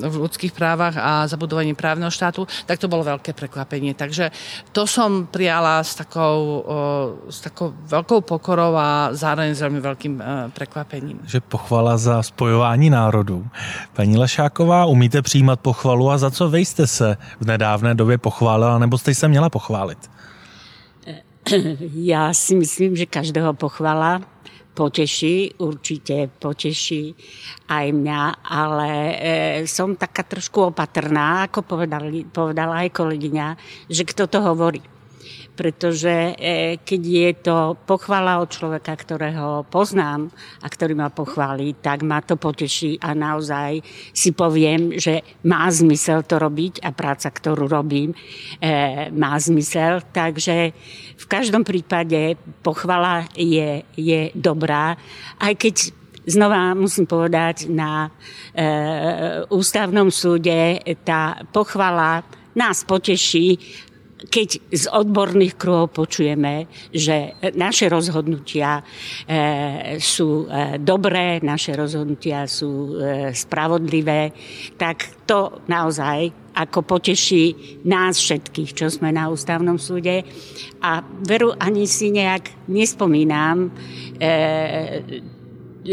v ľudských právach a zabudovanie právneho štátu, tak to bolo veľké prekvapenie. Takže to som prijala s takou, s takou veľkou pokorou a zároveň s veľmi veľkým prekvapením. Že pochvala za spojování národů. Paní Lešáková, umíte přijímat pochvalu a za co vy jste se v nedávné době pochválila nebo jste se měla pochválit? Ja si myslím, že každého pochvala poteší, určite poteší aj mňa, ale e, som taká trošku opatrná, ako povedali, povedala aj kolegyňa, že kto to hovorí pretože e, keď je to pochvala od človeka, ktorého poznám a ktorý ma pochváli, tak ma to poteší a naozaj si poviem, že má zmysel to robiť a práca, ktorú robím, e, má zmysel. Takže v každom prípade pochvala je, je dobrá, aj keď Znova musím povedať, na e, ústavnom súde tá pochvala nás poteší, keď z odborných kruhov počujeme, že naše rozhodnutia e, sú e, dobré, naše rozhodnutia sú e, spravodlivé, tak to naozaj ako poteší nás všetkých, čo sme na ústavnom súde. A veru ani si nejak nespomínam,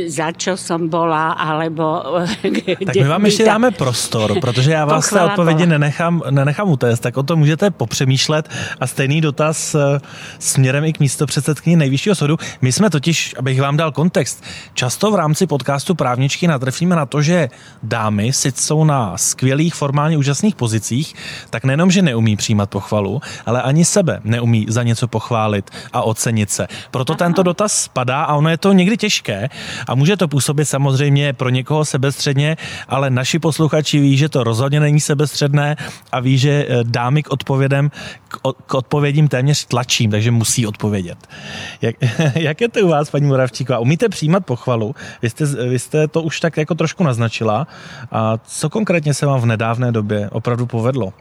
za čo som bola, alebo... Tak my vám ještě dáme prostor, protože já vás té odpovědi nenechám, nenechám utéct, tak o tom můžete popřemýšlet a stejný dotaz eh, směrem i k místo předsedkyni nejvyššího soudu. My jsme totiž, abych vám dal kontext, často v rámci podcastu Právničky natrefíme na to, že dámy sice jsou na skvělých formálně úžasných pozicích, tak nejenom, že neumí přijímat pochvalu, ale ani sebe neumí za něco pochválit a ocenit se. Proto Aha. tento dotaz spadá a ono je to někdy těžké, A může to působit samozřejmě pro někoho sebestředně, ale naši posluchači ví, že to rozhodně není sebestředné a ví, že eh, dámy k odpovědem, k odpovědím téměř tlačím, takže musí odpovědět. Jak, jak je to u vás, paní Moravčíková? Umíte přijímat pochvalu? Vy jste, vy jste to už tak jako trošku naznačila. A co konkrétně se vám v nedávné době opravdu povedlo?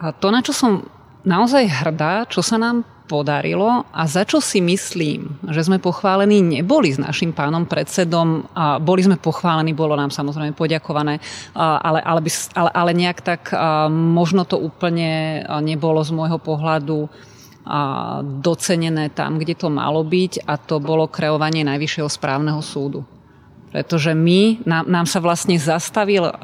A to, na čo som naozaj hrdá, čo sa nám podarilo a za čo si myslím, že sme pochválení neboli s našim pánom predsedom. A boli sme pochválení, bolo nám samozrejme poďakované, ale, ale, by, ale, ale nejak tak možno to úplne nebolo z môjho pohľadu docenené tam, kde to malo byť a to bolo kreovanie Najvyššieho správneho súdu. Pretože my, nám, nám sa vlastne zastavil uh,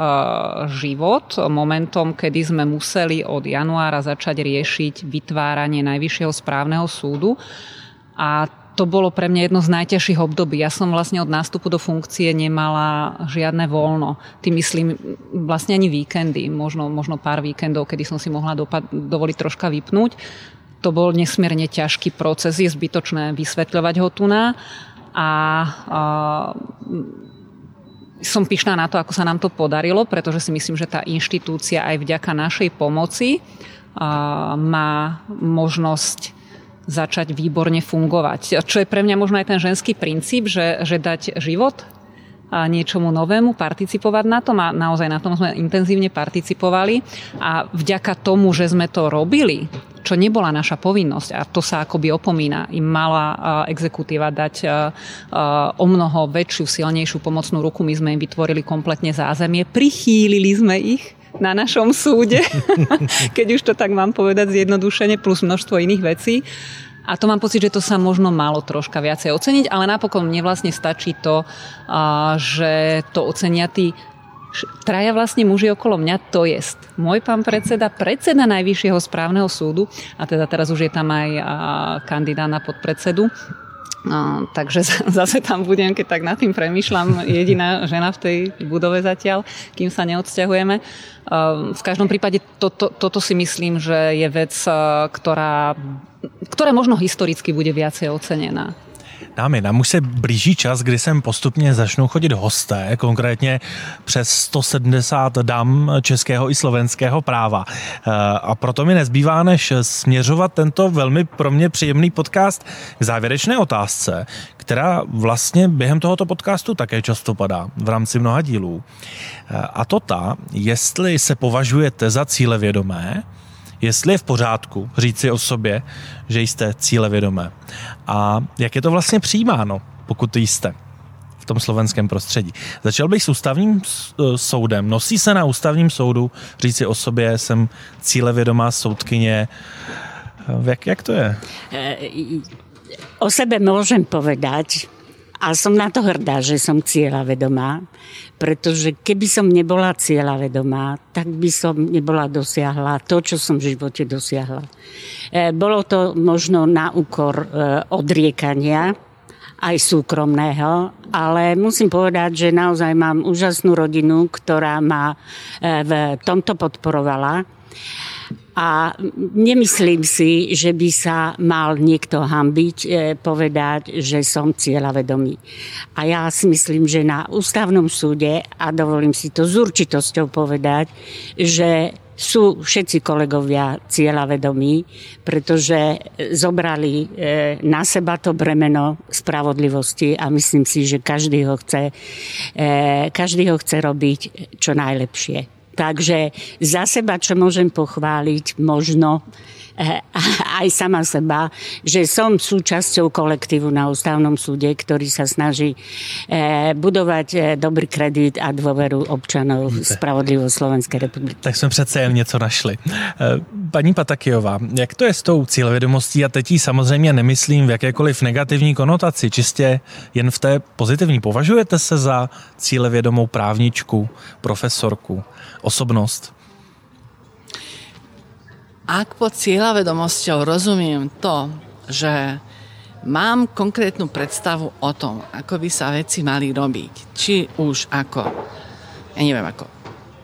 život momentom, kedy sme museli od januára začať riešiť vytváranie Najvyššieho správneho súdu. A to bolo pre mňa jedno z najťažších období. Ja som vlastne od nástupu do funkcie nemala žiadne voľno. Tým myslím vlastne ani víkendy, možno, možno pár víkendov, kedy som si mohla dopad, dovoliť troška vypnúť. To bol nesmierne ťažký proces, je zbytočné vysvetľovať ho tu na a, som pyšná na to, ako sa nám to podarilo, pretože si myslím, že tá inštitúcia aj vďaka našej pomoci má možnosť začať výborne fungovať. Čo je pre mňa možno aj ten ženský princíp, že, že dať život a niečomu novému, participovať na tom a naozaj na tom sme intenzívne participovali a vďaka tomu, že sme to robili, čo nebola naša povinnosť a to sa akoby opomína. Im mala exekutíva dať o mnoho väčšiu, silnejšiu pomocnú ruku. My sme im vytvorili kompletne zázemie, prichýlili sme ich na našom súde, keď už to tak mám povedať zjednodušene, plus množstvo iných vecí. A to mám pocit, že to sa možno malo troška viacej oceniť, ale napokon mne vlastne stačí to, že to ocenia tí traja vlastne muži okolo mňa, to je môj pán predseda, predseda Najvyššieho správneho súdu a teda teraz už je tam aj kandidát na podpredsedu. No, takže zase tam budem, keď tak nad tým premyšľam, jediná žena v tej budove zatiaľ, kým sa neodsťahujeme. V každom prípade to, to, toto si myslím, že je vec, ktorá, ktorá možno historicky bude viacej ocenená. Dámy, nám už se blíží čas, kdy sem postupně začnou chodit hosté, konkrétně přes 170 dam českého i slovenského práva. Eh, a proto mi nezbývá, než směřovat tento velmi pro mě příjemný podcast k závěrečné otázce, která vlastně během tohoto podcastu také často padá v rámci mnoha dílů. Eh, a to ta, jestli se považujete za cílevědomé, jestli je v pořádku říci o sobě, že jste cílevědomé. A jak je to vlastně přijímáno, pokud jste v tom slovenském prostředí. Začal bych s ústavním e, soudem. Nosí se na ústavním soudu říci o sobě, jsem cílevědomá soudkyně. E, jak, jak to je? E, o sebe môžem povedať, a som na to hrdá, že som cieľa vedomá, pretože keby som nebola cieľa vedomá, tak by som nebola dosiahla to, čo som v živote dosiahla. E, bolo to možno na úkor e, odriekania, aj súkromného, ale musím povedať, že naozaj mám úžasnú rodinu, ktorá ma e, v tomto podporovala a nemyslím si, že by sa mal niekto hambiť e, povedať, že som cieľavedomý. A ja si myslím, že na ústavnom súde, a dovolím si to s určitosťou povedať, že sú všetci kolegovia cieľavedomí, pretože zobrali e, na seba to bremeno spravodlivosti a myslím si, že každý ho chce, e, každý ho chce robiť čo najlepšie. Takže za seba, čo môžem pochváliť, možno aj sama seba, že som súčasťou kolektívu na ústavnom súde, ktorý sa snaží eh, budovať eh, dobrý kredit a dôveru občanov v spravodlivou Slovenské republiky. Tak jsme přece jen něco našli. Paní Patakijová, jak to je s tou cílevědomostí? A teď samozřejmě nemyslím v jakékoliv negativní konotaci, čistě jen v té pozitivní. Považujete se za cílevědomou právničku, profesorku? osobnosť? Ak pod cieľavedomosťou rozumiem to, že mám konkrétnu predstavu o tom, ako by sa veci mali robiť. Či už ako, ja neviem, ako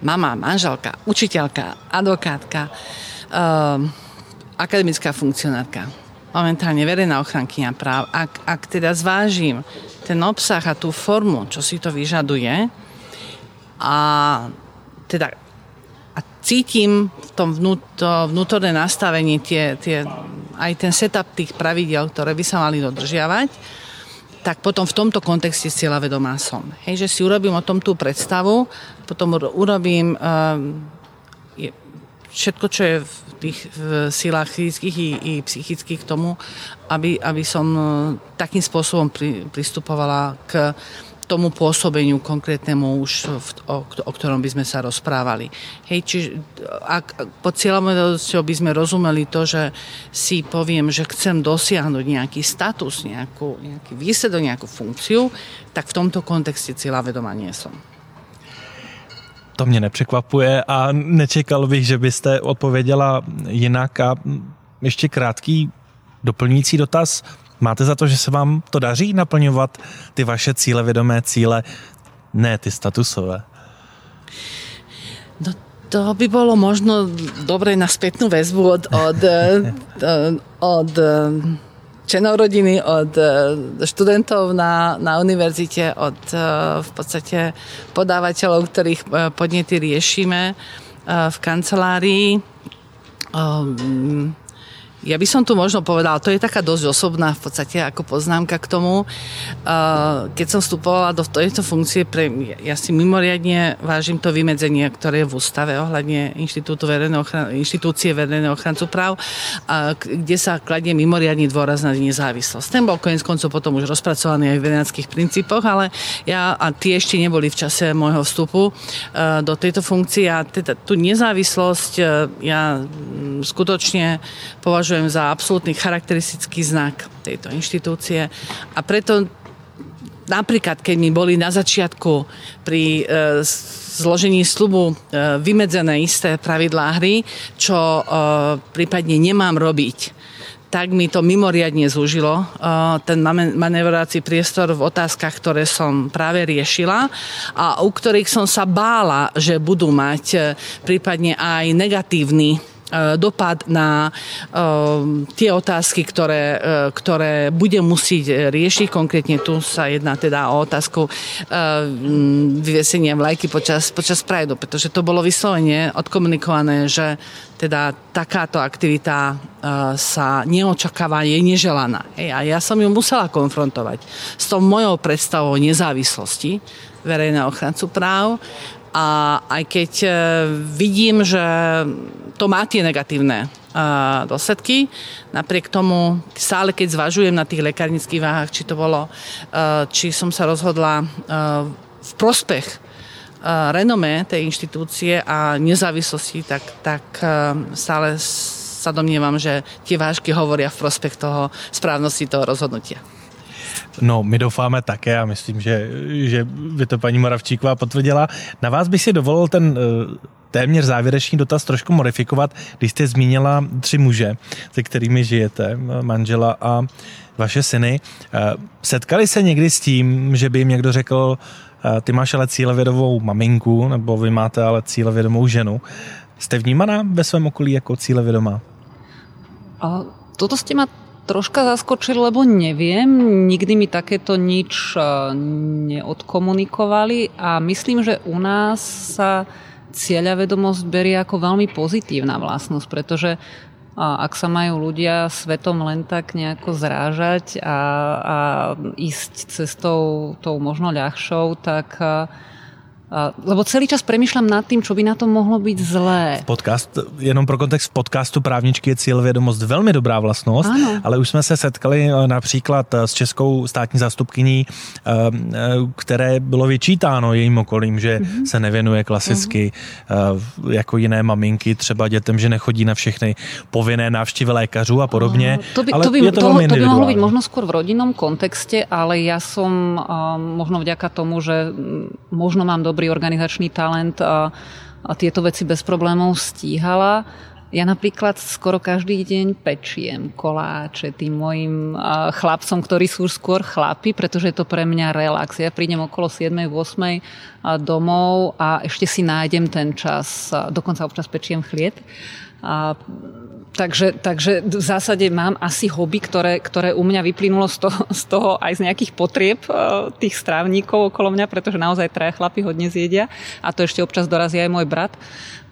mama, manželka, učiteľka, advokátka, um, akademická funkcionárka. momentálne verejná ochrankyňa práv, ak, ak teda zvážim ten obsah a tú formu, čo si to vyžaduje a teda cítim v tom vnúto, vnútorné nastavenie tie, tie, aj ten setup tých pravidel, ktoré by sa mali dodržiavať, tak potom v tomto kontexte cieľa vedomá som. Hej, že si urobím o tom tú predstavu, potom urobím um, je, všetko, čo je v tých v silách fyzických i, i psychických k tomu, aby, aby som uh, takým spôsobom pri, pristupovala k tomu pôsobeniu konkrétnemu už, v, o, o ktorom by sme sa rozprávali. Hej, čiže ak pod cieľomedosťou by sme rozumeli to, že si poviem, že chcem dosiahnuť nejaký status, nejakú, nejaký výsledok, nejakú funkciu, tak v tomto kontexte cieľa vedoma nie som. To mě nepřekvapuje a nečekal bych, že byste odpověděla jinak a ještě krátký doplňující dotaz. Máte za to, že se vám to daří naplňovat ty vaše cíle, vědomé cíle, ne ty statusové? No to by bolo možno dobre na spätnú väzbu od, od, od členov rodiny, od študentov na, na univerzite, od v podstate podávateľov, ktorých podnety riešime v kancelárii. Um, ja by som tu možno povedala, to je taká dosť osobná v podstate ako poznámka k tomu. Keď som vstupovala do tejto funkcie, pre, ja si mimoriadne vážim to vymedzenie, ktoré je v ústave ohľadne inštitútu verejného ochran- inštitúcie verejného ochrancu práv, kde sa kladie mimoriadný dôraz na nezávislosť. Ten bol konec koncov potom už rozpracovaný aj v vedenáckých princípoch, ale ja, a tie ešte neboli v čase môjho vstupu do tejto funkcie a teda tú nezávislosť ja skutočne považujem považujem za absolútny charakteristický znak tejto inštitúcie. A preto napríklad, keď mi boli na začiatku pri e, zložení slubu e, vymedzené isté pravidlá hry, čo e, prípadne nemám robiť, tak mi to mimoriadne zúžilo, e, ten manevrovací priestor v otázkach, ktoré som práve riešila a u ktorých som sa bála, že budú mať e, prípadne aj negatívny dopad na e, tie otázky, ktoré, e, ktoré bude musieť riešiť. Konkrétne tu sa jedná teda o otázku vyvesenia vlajky počas, počas Prideu, pretože to bolo vyslovene odkomunikované, že teda takáto aktivita sa neočakáva, je neželaná. A ja som ju musela konfrontovať s tou mojou predstavou nezávislosti verejného ochrancu práv a aj keď e, vidím, že to má tie negatívne e, dôsledky. Napriek tomu stále, keď zvažujem na tých lekárnických váhach, či to bolo, e, či som sa rozhodla v prospech renome tej inštitúcie a nezávislosti, tak, tak stále sa domnievam, že tie vážky hovoria v prospech toho správnosti toho rozhodnutia. No, my doufáme také a myslím, že, že by to paní Moravčíková potvrdila. Na vás bych si dovolil ten eh, téměř závěrečný dotaz trošku modifikovat, když jste zmínila tři muže, se kterými žijete, manžela a vaše syny. Eh, setkali se někdy s tím, že by jim někdo řekl, eh, ty máš ale cílevědomou maminku, nebo vy máte ale cílevědomou ženu. Jste vnímaná ve svém okolí jako cílevědomá? A toto ste ma troška zaskočil, lebo neviem, nikdy mi takéto nič e, neodkomunikovali a myslím, že u nás sa cieľavedomosť berie ako veľmi pozitívna vlastnosť, pretože ak sa majú ľudia svetom len tak nejako zrážať a, a ísť cestou tou možno ľahšou, tak lebo celý čas premyšľam nad tým, čo by na tom mohlo byť zlé. Podcast, jenom pro kontext podcastu Právničky je cílevědomost velmi dobrá vlastnost, ano. ale už jsme se setkali eh, například eh, s českou státní zástupkyní, eh, které bylo vyčítáno jejím okolím, že mm-hmm. se nevěnuje klasicky mm-hmm. jako jiné maminky, třeba dětem, že nechodí na všechny povinné návštěvy lékařů a podobně. To by, ale to by, je to, to, to by mohlo byť možno skôr v rodinnom kontexte, ale ja som možno vďaka tomu, že možno mám dobrý dobrý organizačný talent a, a tieto veci bez problémov stíhala. Ja napríklad skoro každý deň pečiem koláče tým mojim chlapcom, ktorí sú skôr chlapi, pretože je to pre mňa relax. Ja prídem okolo 7-8 domov a ešte si nájdem ten čas. Dokonca občas pečiem chlieb. A Takže, takže v zásade mám asi hobby, ktoré, ktoré u mňa vyplynulo z toho, z toho aj z nejakých potrieb uh, tých strávnikov okolo mňa, pretože naozaj traja chlapi hodne zjedia a to ešte občas dorazí aj môj brat.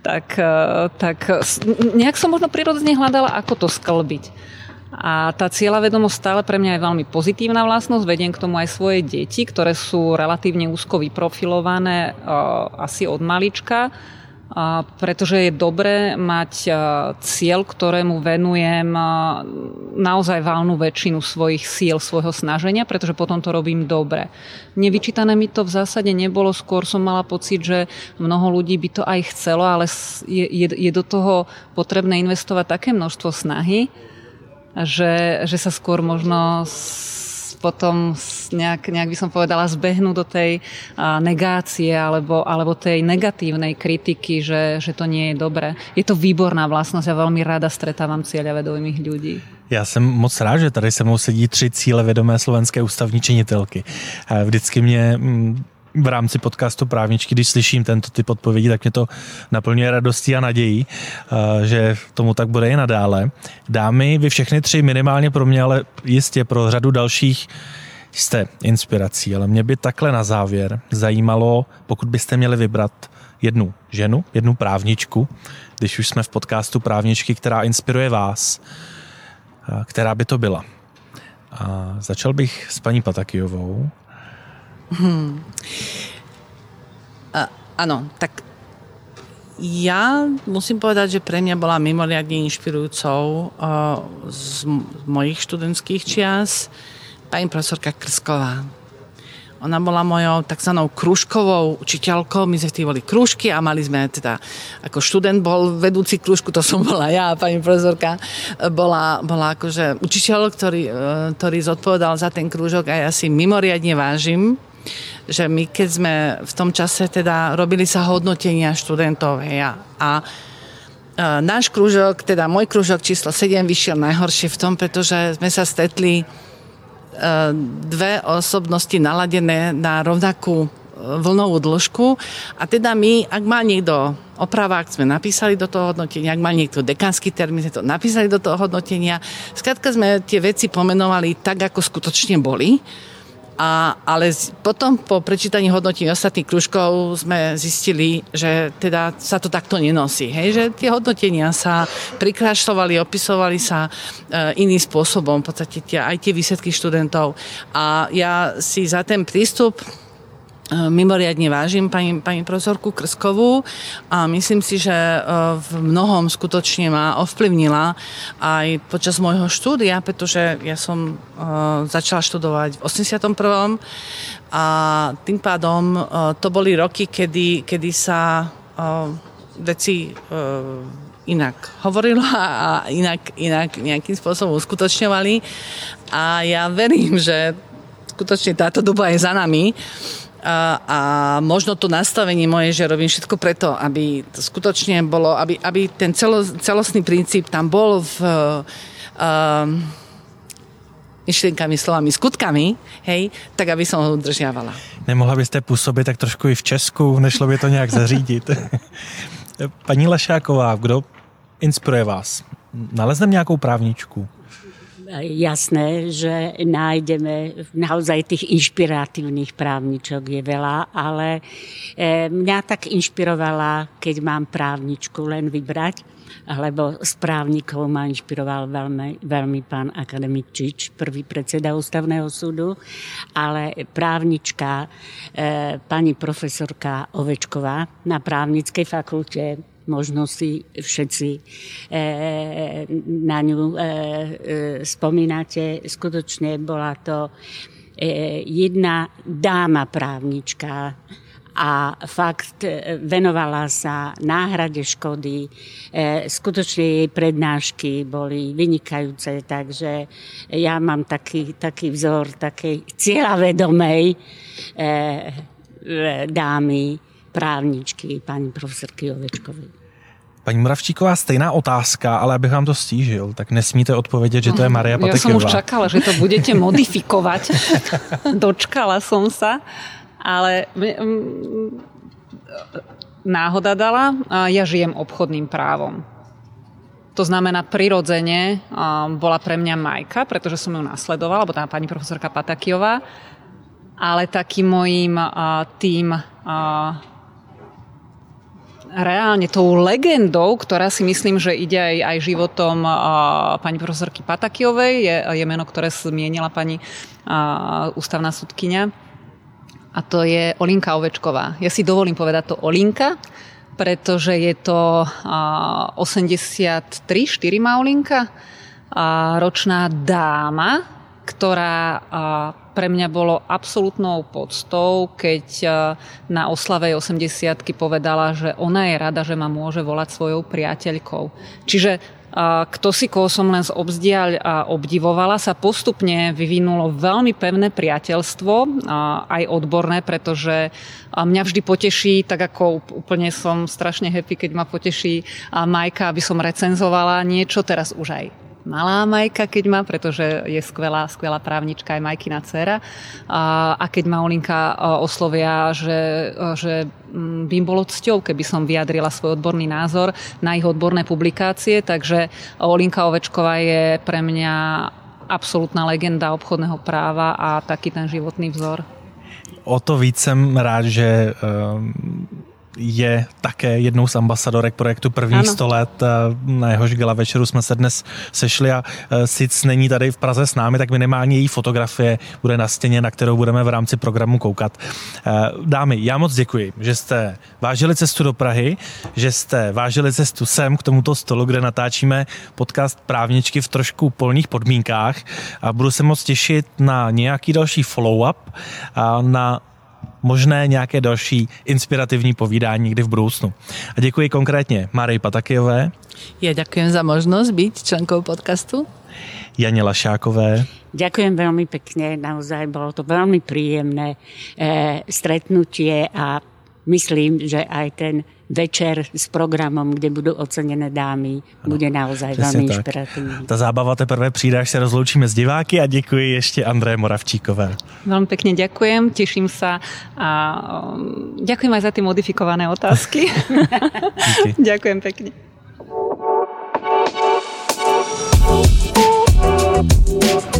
Tak, uh, tak nejak som možno prirodzene hľadala, ako to sklbiť. A tá cieľavedomosť stále pre mňa je veľmi pozitívna vlastnosť. Vediem k tomu aj svoje deti, ktoré sú relatívne úzko vyprofilované uh, asi od malička pretože je dobré mať cieľ, ktorému venujem naozaj valnú väčšinu svojich síl, svojho snaženia, pretože potom to robím dobre. Nevyčítané mi to v zásade nebolo, skôr som mala pocit, že mnoho ľudí by to aj chcelo, ale je, je, je do toho potrebné investovať také množstvo snahy, že, že sa skôr možno potom nejak, nejak by som povedala zbehnú do tej negácie alebo, alebo tej negatívnej kritiky, že, že to nie je dobré. Je to výborná vlastnosť a veľmi rada stretávam cieľavedomých ľudí. Já jsem moc rád, že tady se mnou sedí tři cíle vědomé slovenské ústavní činitelky. Vždycky mě mm, v rámci podcastu Právničky, když slyším tento typ odpovědí, tak mě to naplňuje radostí a nadějí, eh, že tomu tak bude i nadále. Dámy, vy všechny tři minimálně pro mě, ale jistě pro řadu dalších jste inspirací, ale mě by takhle na závěr zajímalo, pokud byste měli vybrat jednu ženu, jednu právničku, když už jsme v podcastu Právničky, která inspiruje vás, eh, která by to byla. A začal bych s paní Patakijovou. Hmm. A, áno, tak ja musím povedať, že pre mňa bola mimoriadne inšpirujúcou uh, z, z mojich študentských čias pani profesorka Krsková. Ona bola mojou tzv. kružkovou učiteľkou. My sme vtedy boli kružky a mali sme teda, ako študent bol vedúci kružku, to som bola ja pani profesorka bola, bola akože učiteľ, ktorý, uh, ktorý zodpovedal za ten krúžok a ja si mimoriadne vážim že my keď sme v tom čase teda robili sa hodnotenia študentov hej, a, a náš krúžok, teda môj krúžok číslo 7 vyšiel najhoršie v tom, pretože sme sa stretli e, dve osobnosti naladené na rovnakú e, vlnovú dĺžku a teda my, ak má niekto opravák, sme napísali do toho hodnotenia, ak mal niekto dekánsky termín, sme to napísali do toho hodnotenia. Skrátka sme tie veci pomenovali tak, ako skutočne boli a, ale potom po prečítaní hodnotení ostatných kružkov sme zistili, že teda sa to takto nenosí. Hej? Že tie hodnotenia sa prikrášľovali, opisovali sa e, iným spôsobom, v podstate tie, aj tie výsledky študentov. A ja si za ten prístup mimoriadne vážim pani, pani profesorku Krskovú a myslím si, že e, v mnohom skutočne ma ovplyvnila aj počas môjho štúdia, pretože ja som e, začala študovať v 81. a tým pádom to boli roky, kedy, kedy sa veci inak hovorila a inak, inak nejakým spôsobom uskutočňovali a ja verím, že skutočne táto doba je za nami a, a možno to nastavenie moje, že robím všetko preto, aby to skutočne bolo, aby, aby ten celo, celostný princíp tam bol v uh, myšlienkami, slovami, skutkami, hej, tak aby som ho udržiavala. Nemohla byste působit tak trošku i v Česku, nešlo by to nějak zařídit. Paní Lašáková, kdo inspiruje vás? Nalezneme nějakou právničku? Jasné, že nájdeme naozaj tých inšpiratívnych právničok je veľa, ale e, mňa tak inšpirovala, keď mám právničku len vybrať, lebo z právnikov ma inšpiroval veľmi, veľmi pán akademik Čič, prvý predseda ústavného súdu, ale právnička, e, pani profesorka Ovečková na právnickej fakulte možno si všetci e, na ňu e, e, spomínate. Skutočne bola to jedna dáma právnička, a fakt venovala sa náhrade škody. Skutočne jej prednášky boli vynikajúce, takže ja mám taký, taký vzor takej cieľavedomej dámy, právničky, pani profesorky Ovečkovej. Paní Moravčíková, stejná otázka, ale abych vám to stížil, tak nesmíte odpovědět, že to je Maria Pateková. Ja som už čakala, že to budete modifikovať. Dočkala som sa, ale náhoda dala, ja žijem obchodným právom. to znamená, prirodzene bola pre mňa Majka, pretože som ju nasledovala, alebo tá pani profesorka Patakiová. Ale takým mojím tým reálne tou legendou, ktorá si myslím, že ide aj, aj životom pani profesorky Patakiovej, je, je meno, ktoré zmienila pani uh, ústavná sudkynia. A to je Olinka Ovečková. Ja si dovolím povedať to Olinka, pretože je to uh, 83, 4 má ročná dáma, ktorá pre mňa bolo absolútnou podstou, keď e, na oslave 80 povedala, že ona je rada, že ma môže volať svojou priateľkou. Čiže kto si koho som len z a obdivovala, sa postupne vyvinulo veľmi pevné priateľstvo, aj odborné, pretože mňa vždy poteší, tak ako úplne som strašne happy, keď ma poteší Majka, aby som recenzovala niečo, teraz už aj malá Majka, keď má, pretože je skvelá, skvelá právnička aj Majkina dcera. A, a keď ma Olinka oslovia, že, že mm, by bolo cťou, keby som vyjadrila svoj odborný názor na ich odborné publikácie, takže Olinka Ovečková je pre mňa absolútna legenda obchodného práva a taký ten životný vzor. O to víc jsem rád, že je také jednou z ambasadorek projektu Prvních ano. 100 let. Eh, na jehož gala večeru jsme se dnes sešli a eh, sic není tady v Praze s námi, tak minimálně její fotografie bude na stěně, na kterou budeme v rámci programu koukat. Eh, dámy, já moc děkuji, že jste vážili cestu do Prahy, že jste vážili cestu sem k tomuto stolu, kde natáčíme podcast Právničky v trošku polních podmínkách a budu se moc těšit na nějaký další follow-up a na možné nějaké další inspirativní povídání někdy v budoucnu. A děkuji konkrétně Marii Patakijové. Ja ďakujem za možnosť byť členkou podcastu. Jane Lašákové. Ďakujem veľmi pekne, naozaj bolo to veľmi príjemné e, stretnutie a myslím, že aj ten večer s programom, kde budou oceněné dámy, ano, bude naozaj velmi inspirativní. Ta zábava teprve přijde, až se rozloučíme s diváky a děkuji ještě André Moravčíkové. Velmi pekne ďakujem, teším sa a um, ďakujem aj za ty modifikované otázky. ďakujem pekne. Thank you